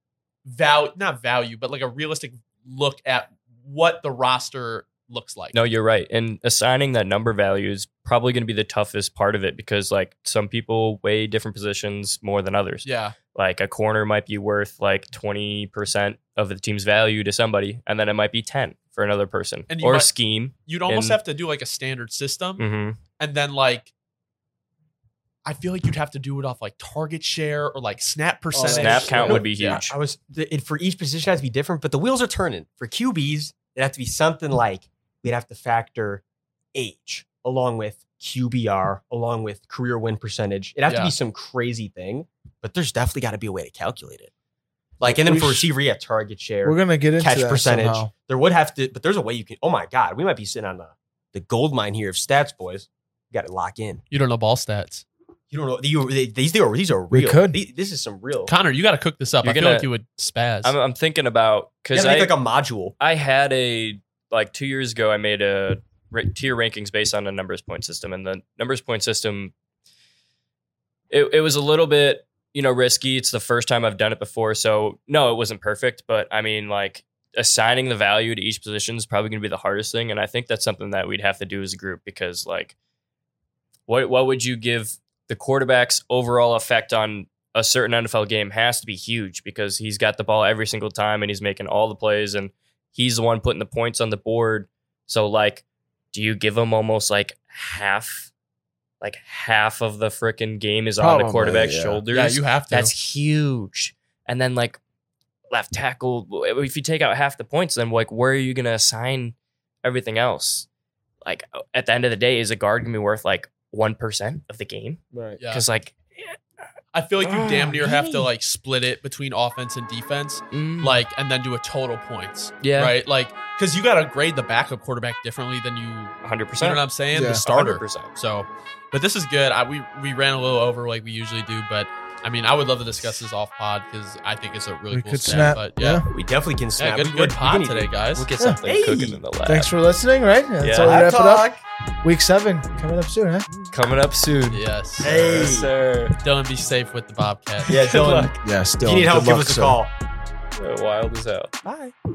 value, not value, but like a realistic look at what the roster looks like. No, you're right. And assigning that number value is probably going to be the toughest part of it because, like, some people weigh different positions more than others. Yeah. Like, a corner might be worth like 20% of the team's value to somebody, and then it might be 10 for another person or a might- scheme. You'd almost And- have to do like a standard system hmm and then like I feel like you'd have to do it off like target share or like snap oh, percentage. Snap count would be yeah, huge. I was the, it, for each position it has to be different, but the wheels are turning. For QBs, it have to be something like we'd have to factor age along with QBR, along with career win percentage. It'd have to be some crazy thing, but there's definitely got to be a way to calculate it. Like, and then We for sh- receiver, yeah, target share, We're gonna get into catch that percentage. somehow. There would have to, but there's a way you can. Oh my God, we might be sitting on the the gold mine here of stats, boys. You got to lock in. You don't know ball stats. You don't know you, they, these are these are real. We real. could. These- this is some real. Connor, you got to cook this up. You're I feel gonna- like you would spaz. I'm, I'm thinking about You because gotta I, make like a module. I had a like two years ago. I made a ra- tier rankings based on a numbers point system, and the numbers point system. It, it was a little bit you know risky. It's the first time I've done it before, so no, it wasn't perfect. But I mean, like assigning the value to each position is probably going to be the hardest thing, and I think that's something that we'd have to do as a group because like, what what would you give the quarterback's overall effect on a certain NFL game has to be huge because he's got the ball every single time and he's making all the plays and he's the one putting the points on the board. So like, do you give him almost like half, like half of the freaking game is on the Probably, quarterback's yeah. shoulders? yeah, you have to. That's huge. And then like left tackle, if you take out half the points, then like where are you gonna assign everything else? Like at the end of the day, is a guard gonna be worth like one percent of the game? Right. yeah. Because like, I feel like you Oh, damn near have to like split it between offense and defense, mm, like, and then do a total points. yeah, Right. Like, because you got to grade the backup quarterback differently than you. hundred You know percent. what I'm saying? Yeah. The starter. percent. So, but this is good. I, we we ran a little over like we usually do, but I mean, I would love to discuss this off pod because I think it's a really We cool could stat. snap. But yeah, We definitely can yeah, snap. good, We- good pod can- today, guys. We'll get Yeah. something Hey. cooking in the lab. Thanks for listening. Right. That's Yeah. all we Lab wrap it up. Week seven coming up soon, huh? Coming up soon. Yes. Hey. Yes, sir. Dylan, be safe with the Bobcat. Yeah, Good Dylan. luck. Yeah. If Still. you need help, give us a call. Wild as hell. Bye.